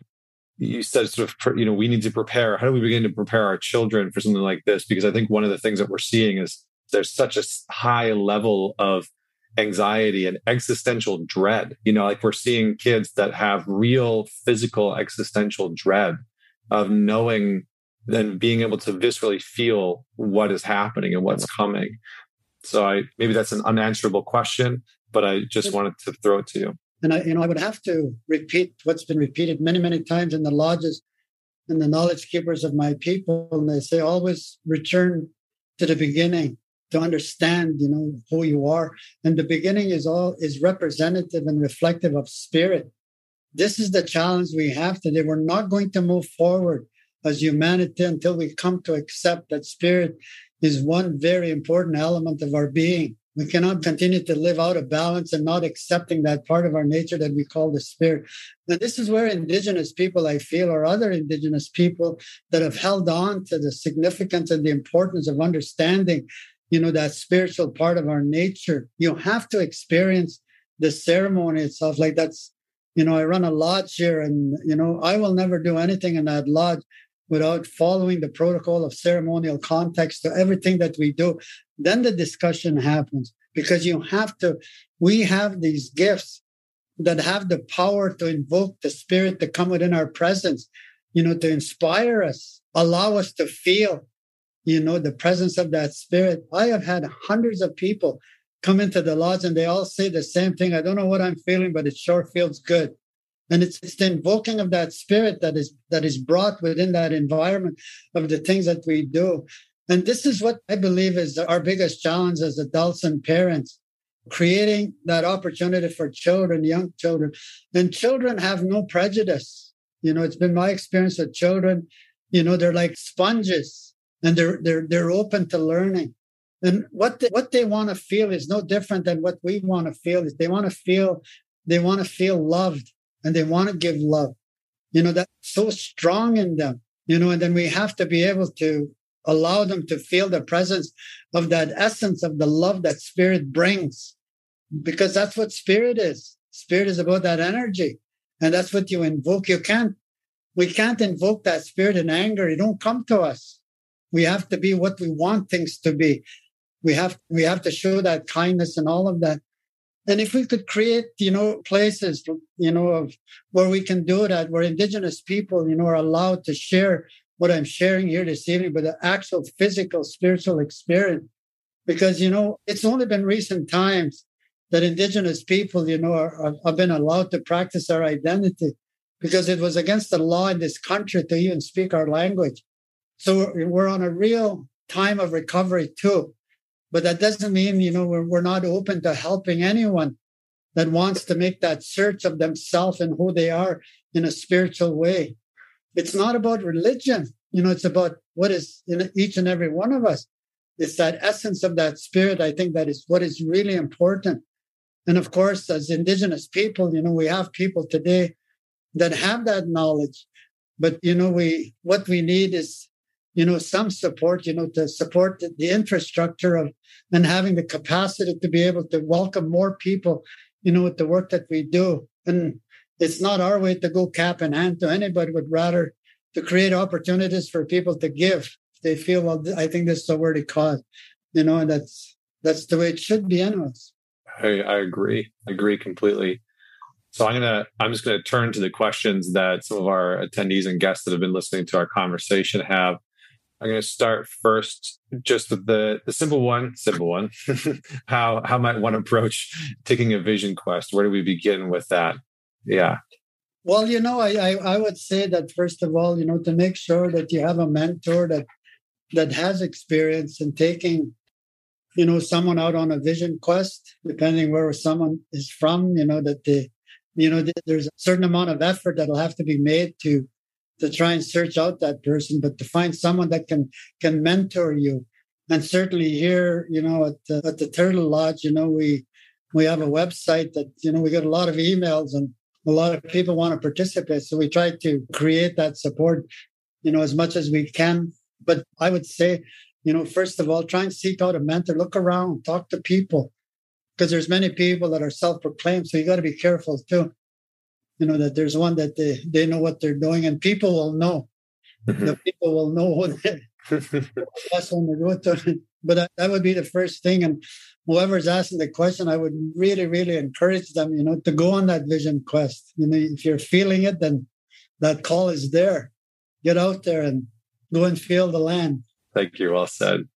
You said sort of, you know, we need to prepare. How do we begin to prepare our children for something like this? Because I think one of the things that we're seeing is there's such a high level of anxiety and existential dread. You know, like we're seeing kids that have real physical existential dread of knowing and being able to viscerally feel what is happening and what's coming. So I maybe that's an unanswerable question, but I just wanted to throw it to you. And I, you know, I would have to repeat what's been repeated many, many times in the lodges and the knowledge keepers of my people. And they say always return to the beginning to understand, you know, who you are. And the beginning is all is representative and reflective of spirit. This is the challenge we have today. We're not going to move forward as humanity until we come to accept that spirit is one very important element of our being. We cannot continue to live out of balance and not accepting that part of our nature that we call the spirit. And this is where indigenous people, I feel, or other indigenous people that have held on to the significance and the importance of understanding, you know, that spiritual part of our nature. You have to experience the ceremony itself. Like that's, you know, I run a lodge here and, you know, I will never do anything in that lodge without following the protocol of ceremonial context to everything that we do, then the discussion happens because you have to, we have these gifts that have the power to invoke the spirit to come within our presence, you know, to inspire us, allow us to feel, you know, the presence of that spirit. I have had hundreds of people come into the lodge and they all say the same thing. I don't know what I'm feeling, but it sure feels good. And it's, it's the invoking of that spirit that is that is brought within that environment of the things that we do. And this is what I believe is our biggest challenge as adults and parents, creating that opportunity for children, young children. And children have no prejudice. You know, it's been my experience with children, you know, they're like sponges and they're they're they're open to learning. And what they, what they want to feel is no different than what we want to feel. Is they want to feel they want to feel loved and they want to give love. You know, that's so strong in them, you know, and then we have to be able to allow them to feel the presence of that essence of the love that spirit brings, because that's what spirit is. Spirit is about that energy. And that's what you invoke. You can't, we can't invoke that spirit in anger. It don't come to us. We have to be what we want things to be. We have, we have to show that kindness and all of that. And if we could create, you know, places, you know, of where we can do that, where indigenous people, you know, are allowed to share what I'm sharing here this evening, but the actual physical, spiritual experience. Because, you know, it's only been recent times that indigenous people, you know, are, are, have been allowed to practice our identity. because it was against the law in this country to even speak our language. So we're on a real time of recovery too. But that doesn't mean, you know, we're, we're not open to helping anyone that wants to make that search of themselves and who they are in a spiritual way. It's not about religion. You know, it's about what is in each and every one of us. It's that essence of that spirit. I think that is what is really important. And of course, as indigenous people, you know, we have people today that have that knowledge. But, you know, we, what we need is, you know, some support, you know, to support the, infrastructure of and having the capacity to be able to welcome more people, you know, with the work that we do. And it's not our way to go cap in hand to anybody, but rather to create opportunities for people to give. They feel, well, I think this is a worthy cause, you know, and that's, that's the way it should be anyways. I, I agree. I agree completely. So I'm gonna I'm just gonna turn to the questions that some of our attendees and guests that have been listening to our conversation have. I'm gonna start first just with the the simple one, simple one. how how might one approach taking a vision quest? Where do we begin with that? Yeah. Well, you know, I, I, I would say that first of all, you know, to make sure that you have a mentor that that has experience in taking you know someone out on a vision quest depending where someone is from you know that they you know there's a certain amount of effort that'll have to be made to to try and search out that person but to find someone that can can mentor you and certainly here you know at the, at the turtle lodge you know we we have a website that you know we get a lot of emails and a lot of people want to participate so we try to create that support you know as much as we can but i would say you know, first of all, try and seek out a mentor, look around, talk to people, because there's many people that are self-proclaimed. So you got to be careful too. You know, that there's one that they, they know what they're doing and people will know. Mm-hmm. The people will know what that's they go to. But that, that would be the first thing. And whoever's asking the question, I would really, really encourage them, you know, to go on that vision quest. You know, if you're feeling it, then that call is there. Get out there and go and feel the land. Thank you. Well said.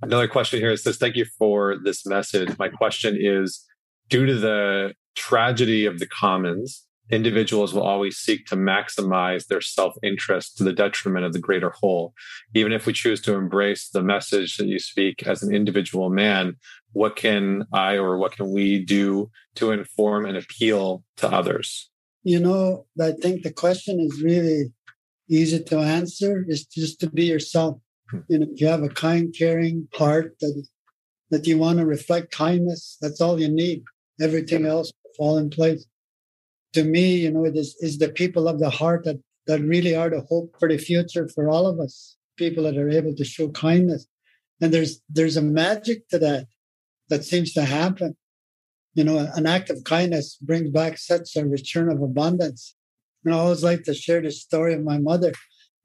Another question here says, Thank you for this message. My question is due to the tragedy of the commons, individuals will always seek to maximize their self interest to the detriment of the greater whole. Even if we choose to embrace the message that you speak as an individual man, what can I or what can we do to inform and appeal to others? You know, I think the question is really easy to answer is just to be yourself hmm. you know, if you have a kind, caring heart that that you want to reflect kindness, that's all you need. Everything else will fall in place. To me, you know, it is, is the people of the heart that, that really are the hope for the future for all of us. People that are able to show kindness. And there's there's a magic to that that seems to happen. You know, an act of kindness brings back such a return of abundance. And I always like to share the story of my mother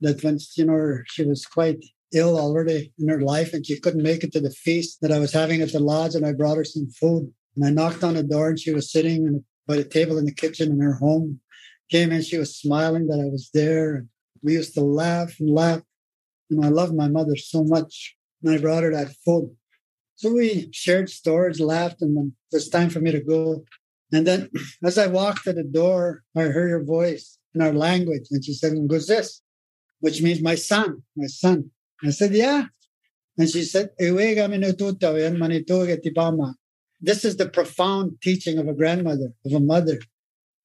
that when you know she was quite ill already in her life and she couldn't make it to the feast that I was having at the lodge. And I brought her some food. And I knocked on the door and she was sitting by the table in the kitchen in her home. Came in, she was smiling that I was there. We used to laugh and laugh. And I loved my mother so much. And I brought her that food. So we shared stories, laughed, and then it was time for me to go. And then as I walked to the door, I heard her voice in our language. And she said, this? Which means my son, my son. I said, yeah. And she said, This is the profound teaching of a grandmother, of a mother.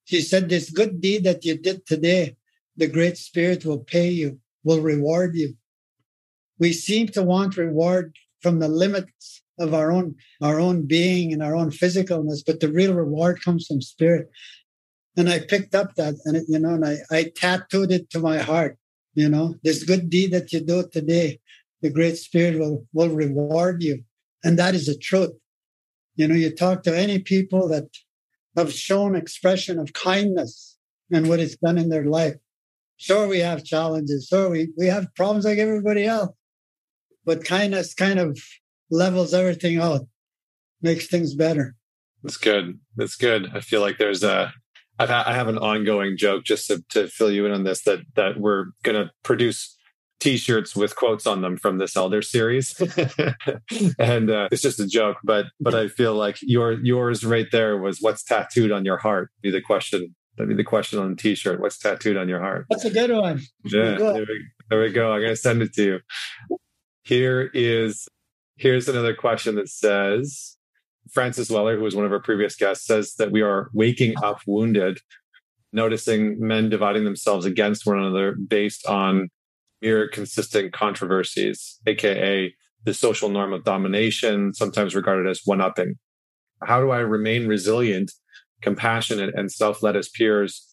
She said, This good deed that you did today, the Great Spirit will pay you, will reward you. We seem to want reward from the limits of our own our own being and our own physicalness, but the real reward comes from spirit. And I picked up that and it, you know, and I, I tattooed it to my heart. You know, this good deed that you do today, the Great Spirit will, will reward you. And that is the truth. You know, you talk to any people that have shown expression of kindness and what it's done in their life. Sure, we have challenges. Sure, we, we have problems like everybody else. But kindness kind of levels everything out, makes things better. That's good. That's good. I feel like there's a I've ha- I have an ongoing joke just to, to fill you in on this that that we're going to produce t-shirts with quotes on them from this elder series and uh, it's just a joke but but i feel like your yours right there was what's tattooed on your heart be the question That'd be the question on the t-shirt. What's tattooed on your heart? That's a good one. Yeah, good. There, we, there we go. I'm going to send it to you. Here is here's another question that says Francis Weller, who was one of our previous guests, says that we are waking up wounded, noticing men dividing themselves against one another based on mere consistent controversies, aka the social norm of domination, sometimes regarded as one upping. How do I remain resilient, compassionate, and self led as peers?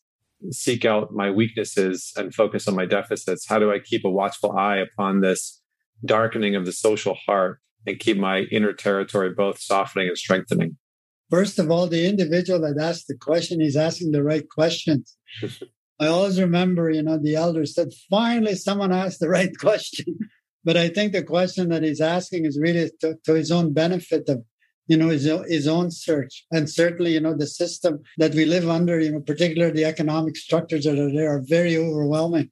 Seek out my weaknesses and focus on my deficits. How do I keep a watchful eye upon this darkening of the social heart and keep my inner territory both softening and strengthening? First of all, the individual that asked the question, is asking the right questions. I always remember, you know, the elder said, finally someone asked the right question. but I think the question that he's asking is really to, to his own benefit of, you know, his, his own search. And certainly, you know, the system that we live under, you know, particularly the economic structures that are there are very overwhelming.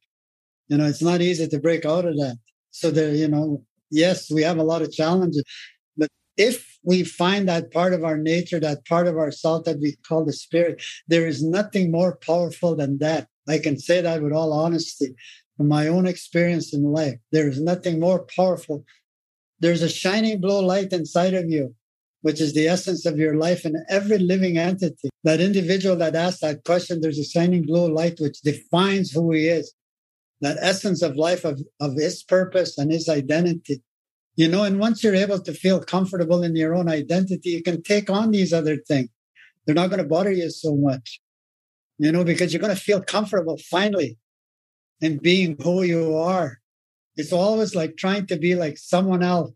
You know, it's not easy to break out of that. So there, you know, yes, we have a lot of challenges, but if we find that part of our nature, that part of our self that we call the spirit, there is nothing more powerful than that. I can say that with all honesty from my own experience in life. There is nothing more powerful. There's a shining blue light inside of you, which is the essence of your life and every living entity. That individual that asked that question, there's a shining blue light which defines who he is. That essence of life of, of his purpose and his identity. You know, and once you're able to feel comfortable in your own identity, you can take on these other things. They're not going to bother you so much you know, because you're going to feel comfortable finally in being who you are. It's always like trying to be like someone else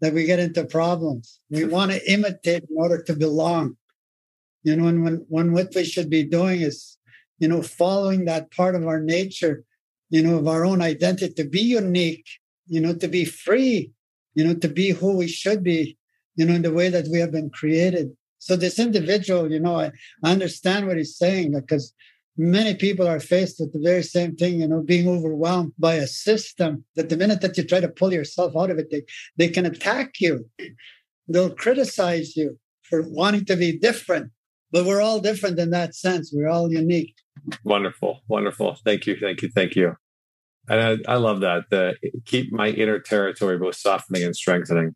that we get into problems. We want to imitate in order to belong. You know, and when, when what we should be doing is, you know, following that part of our nature, you know, of our own identity, to be unique, you know, to be free, you know, to be who we should be, you know, in the way that we have been created. So this individual, you know, I, I understand what he's saying because many people are faced with the very same thing, you know, being overwhelmed by a system that the minute that you try to pull yourself out of it, they, they can attack you. They'll criticize you for wanting to be different. But we're all different in that sense. We're all unique. Wonderful. Wonderful. Thank you. Thank you. Thank you. And I, I love that. The keep my inner territory both softening and strengthening.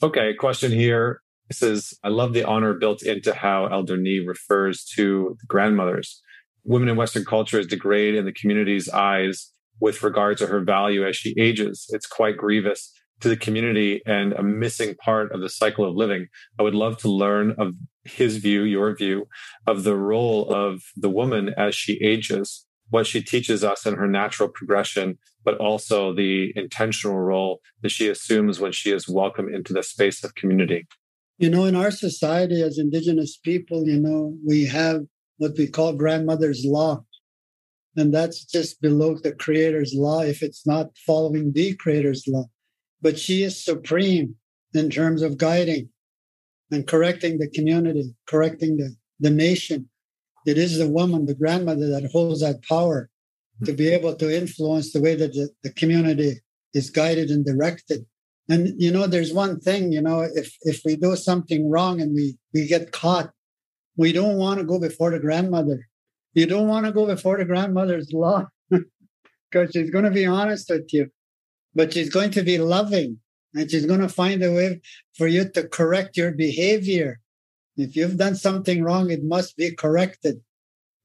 Okay, question here it says, I love the honor built into how Elder Nii refers to the grandmothers. Women in Western culture is degraded in the community's eyes with regard to her value as she ages. It's quite grievous to the community and a missing part of the cycle of living. I would love to learn of his view, your view, of the role of the woman as she ages, what she teaches us in her natural progression, but also the intentional role that she assumes when she is welcome into the space of community. You know, in our society as Indigenous people, you know, we have what we call grandmother's law. And that's just below the creator's law if it's not following the creator's law. But she is supreme in terms of guiding and correcting the community, correcting the, the nation. It is the woman, the grandmother, that holds that power to be able to influence the way that the, the community is guided and directed. And you know, there's one thing, you know, if if we do something wrong and we we get caught, we don't want to go before the grandmother. You don't want to go before the grandmother's law because she's going to be honest with you, but she's going to be loving and she's going to find a way for you to correct your behavior. If you've done something wrong, it must be corrected.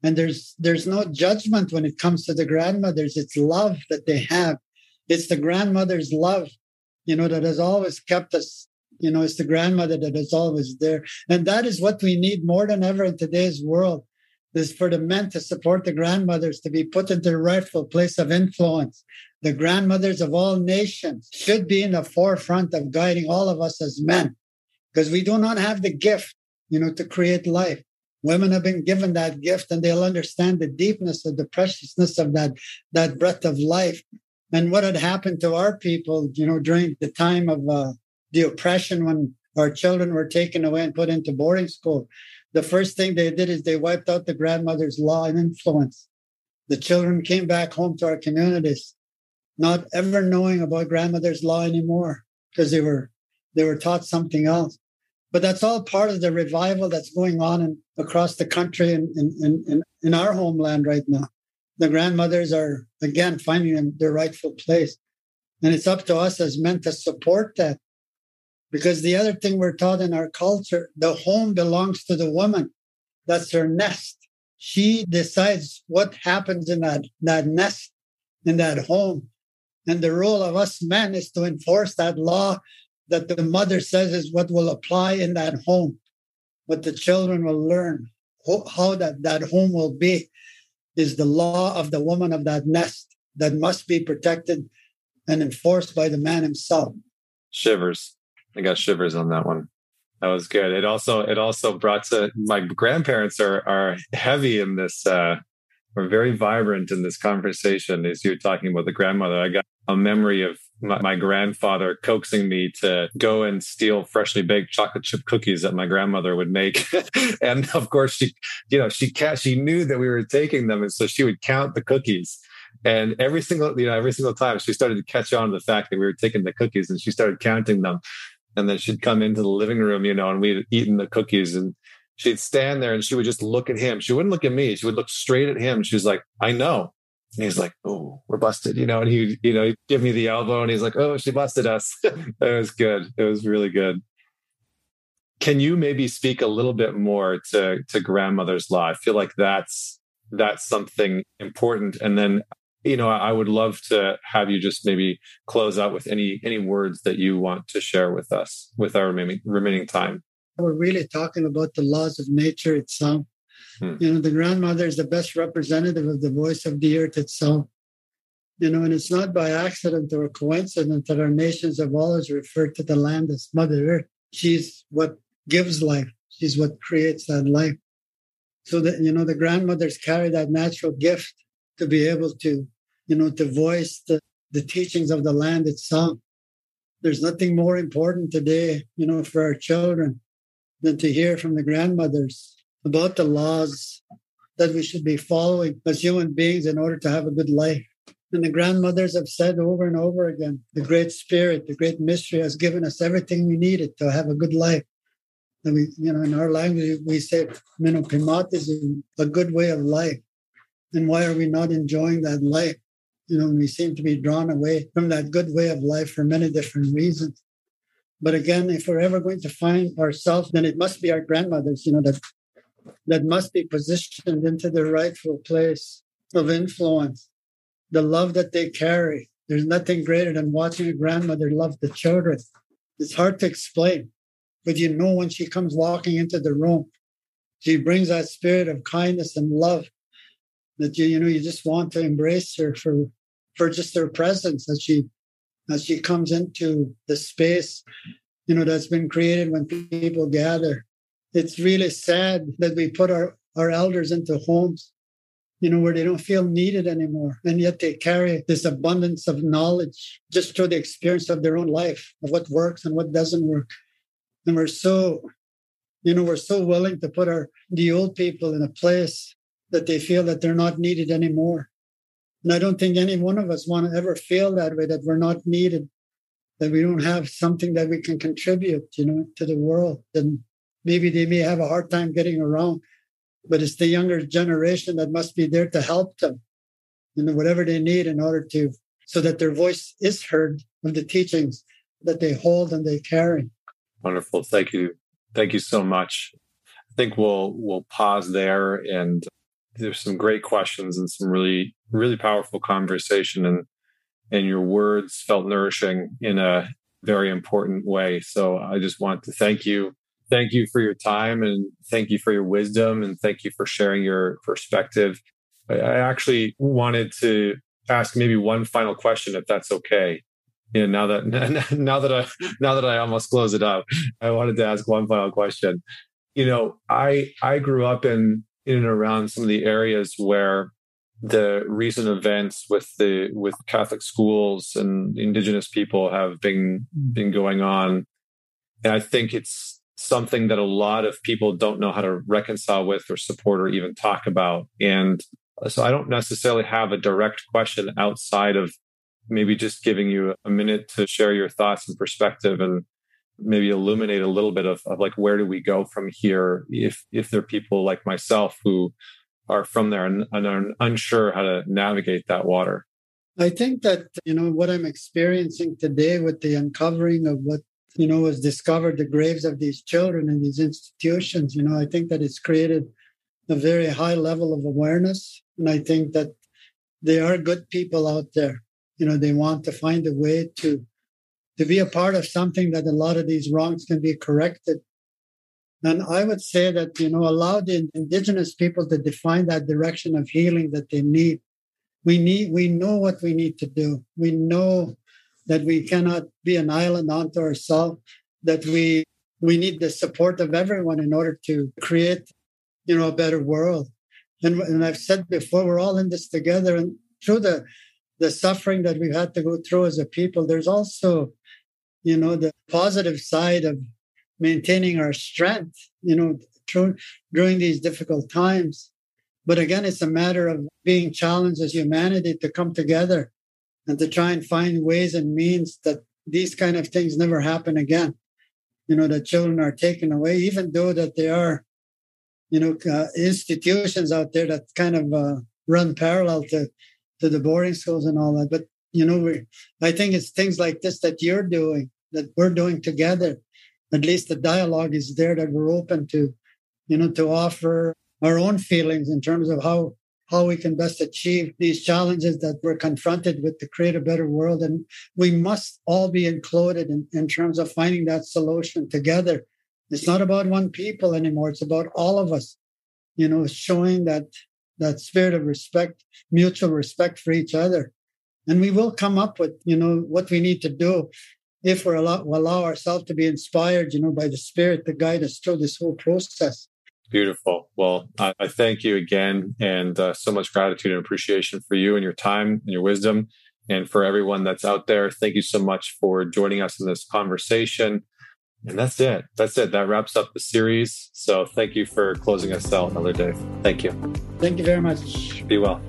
And there's there's no judgment when it comes to the grandmothers. It's love that they have. It's the grandmother's love you know, that has always kept us, you know, it's the grandmother that is always there. And that is what we need more than ever in today's world is for the men to support the grandmothers to be put into the rightful place of influence. The grandmothers of all nations should be in the forefront of guiding all of us as men because we do not have the gift, you know, to create life. Women have been given that gift and they'll understand the deepness of the preciousness of that, that breath of life and what had happened to our people, you know, during the time of uh, the oppression when our children were taken away and put into boarding school. The first thing they did is they wiped out the grandmother's law and influence. The children came back home to our communities, not ever knowing about grandmother's law anymore because they were they were taught something else. But that's all part of the revival that's going on in, across the country and in, in, in, our homeland right now. The grandmothers are, again, finding their rightful place. And it's up to us as men to support that. Because the other thing we're taught in our culture, the home belongs to the woman. That's her nest. She decides what happens in that, that nest, in that home. And the role of us men is to enforce that law that the mother says is what will apply in that home, what the children will learn, how that, that home will be is the law of the woman of that nest that must be protected and enforced by the man himself. Shivers. I got shivers on that one. That was good. It also it also brought to my grandparents are are heavy in this uh were very vibrant in this conversation as you were talking about the grandmother. I got a memory of my, my, grandfather coaxing me to go and steal freshly baked chocolate chip cookies that my grandmother would make. and of course, she, you know, she she knew that we were taking them, and so she would count the cookies. And every single, you know, every single time she started to catch on to the fact that we were taking the cookies, and she started counting them. And then she'd come into the living room, you know, and we'd eaten the cookies, and she'd stand there and she would just look at him. She wouldn't look at me. She would look straight at him. She was like, "I know." And he's like, "Oh, we're busted," you know. And he, you know, he'd give me the elbow, and he's like, "Oh, she busted us." it was good. It was really good. Can you maybe speak a little bit more to to grandmother's law? I feel like that's that's something important. And then, you know, I would love to have you just maybe close out with any any words that you want to share with us with our remaining remaining time. We're really talking about the laws of nature itself Hmm. You know, the grandmother is the best representative of the voice of the earth itself. You know, and it's not by accident or coincidence that our nations have always referred to the land as Mother Earth. She's what gives life. She's what creates that life. So that, you know, the grandmothers carry that natural gift to be able to, you know, to voice the, the teachings of the land itself. There's nothing more important today, you know, for our children than to hear from the grandmothers about the laws that we should be following as human beings in order to have a good life. And the grandmothers have said over and over again the Great Spirit, the Great Mystery has given us everything we needed to have a good life. And we, you know, in our language, we say, is a good way of life. And why are we not enjoying that life? You know, we seem to be drawn away from that good way of life for many different reasons. But again, if we're ever going to find ourselves, then it must be our grandmothers, you know, that that must be positioned into their rightful place of influence. The love that they carry. There's nothing greater than watching a grandmother love the children. It's hard to explain, but you know when she comes walking into the room, she brings that spirit of kindness and love that you you know you just want to embrace her for for just her presence as she as she comes into the space you know that's been created when people gather it's really sad that we put our, our elders into homes, you know, where they don't feel needed anymore. And yet they carry this abundance of knowledge just through the experience of their own life, of what works and what doesn't work. And we're so, you know, we're so willing to put our the old people in a place that they feel that they're not needed anymore. And I don't think any one of us want to ever feel that way, that we're not needed, that we don't have something that we can contribute, you know, to the world. And maybe they may have a hard time getting around, but it's the younger generation that must be there to help them, know, whatever they need in order to, so that their voice is heard of the teachings that they hold and they carry. Wonderful. Thank you. Thank you so much. I think we'll we'll pause there and there's some great questions and some really really powerful conversation and and your words felt nourishing in a very important way. So I just want to thank you thank you for your time and thank you for your wisdom and thank you for sharing your perspective. I actually wanted to ask maybe one final question, if that's okay. You know, now that now that I now that I almost close it up, I wanted to ask one final question. You know, I I grew up in in and around some of the areas where the recent events with the with Catholic schools and indigenous people have been been going on. And I think it's something that a lot of people don't know how to reconcile with or support or even talk about. And so I don't necessarily have a direct question outside of maybe just giving you a minute to share your thoughts and perspective and maybe illuminate a little bit of, of like where do we go from here if if there are people like myself who are from there and, and are unsure how to navigate that water i think that you know what i'm experiencing today with the uncovering of what you know was discovered the graves of these children in these institutions you know i think that it's created a very high level of awareness and i think that there are good people out there you know they want to find a way to to be a part of something that a lot of these wrongs can be corrected. And I would say that, you know, allow the indigenous people to define that direction of healing that they need. We need, we know what we need to do. We know that we cannot be an island unto ourselves, that we, we need the support of everyone in order to create, you know, a better world. And, and I've said before, we're all in this together. And through the, the suffering that we've had to go through as a people, there's also you know, the positive side of maintaining our strength, you know, through, during these difficult times. But again, it's a matter of being challenged as humanity to come together and to try and find ways and means that these kind of things never happen again. You know, that children are taken away, even though that there are, you know, uh, institutions out there that kind of uh, run parallel to, to the boarding schools and all that. But, you know, we, I think it's things like this that you're doing that we're doing together. At least the dialogue is there that we're open to, you know, to offer our own feelings in terms of how how we can best achieve these challenges that we're confronted with to create a better world. And we must all be included in, in terms of finding that solution together. It's not about one people anymore. It's about all of us, you know, showing that that spirit of respect, mutual respect for each other. And we will come up with, you know, what we need to do if we're allow, we allow ourselves to be inspired, you know, by the Spirit to guide us through this whole process. Beautiful. Well, I, I thank you again, and uh, so much gratitude and appreciation for you and your time and your wisdom, and for everyone that's out there. Thank you so much for joining us in this conversation. And that's it. That's it. That wraps up the series. So thank you for closing us out, Elder Dave. Thank you. Thank you very much. Be well.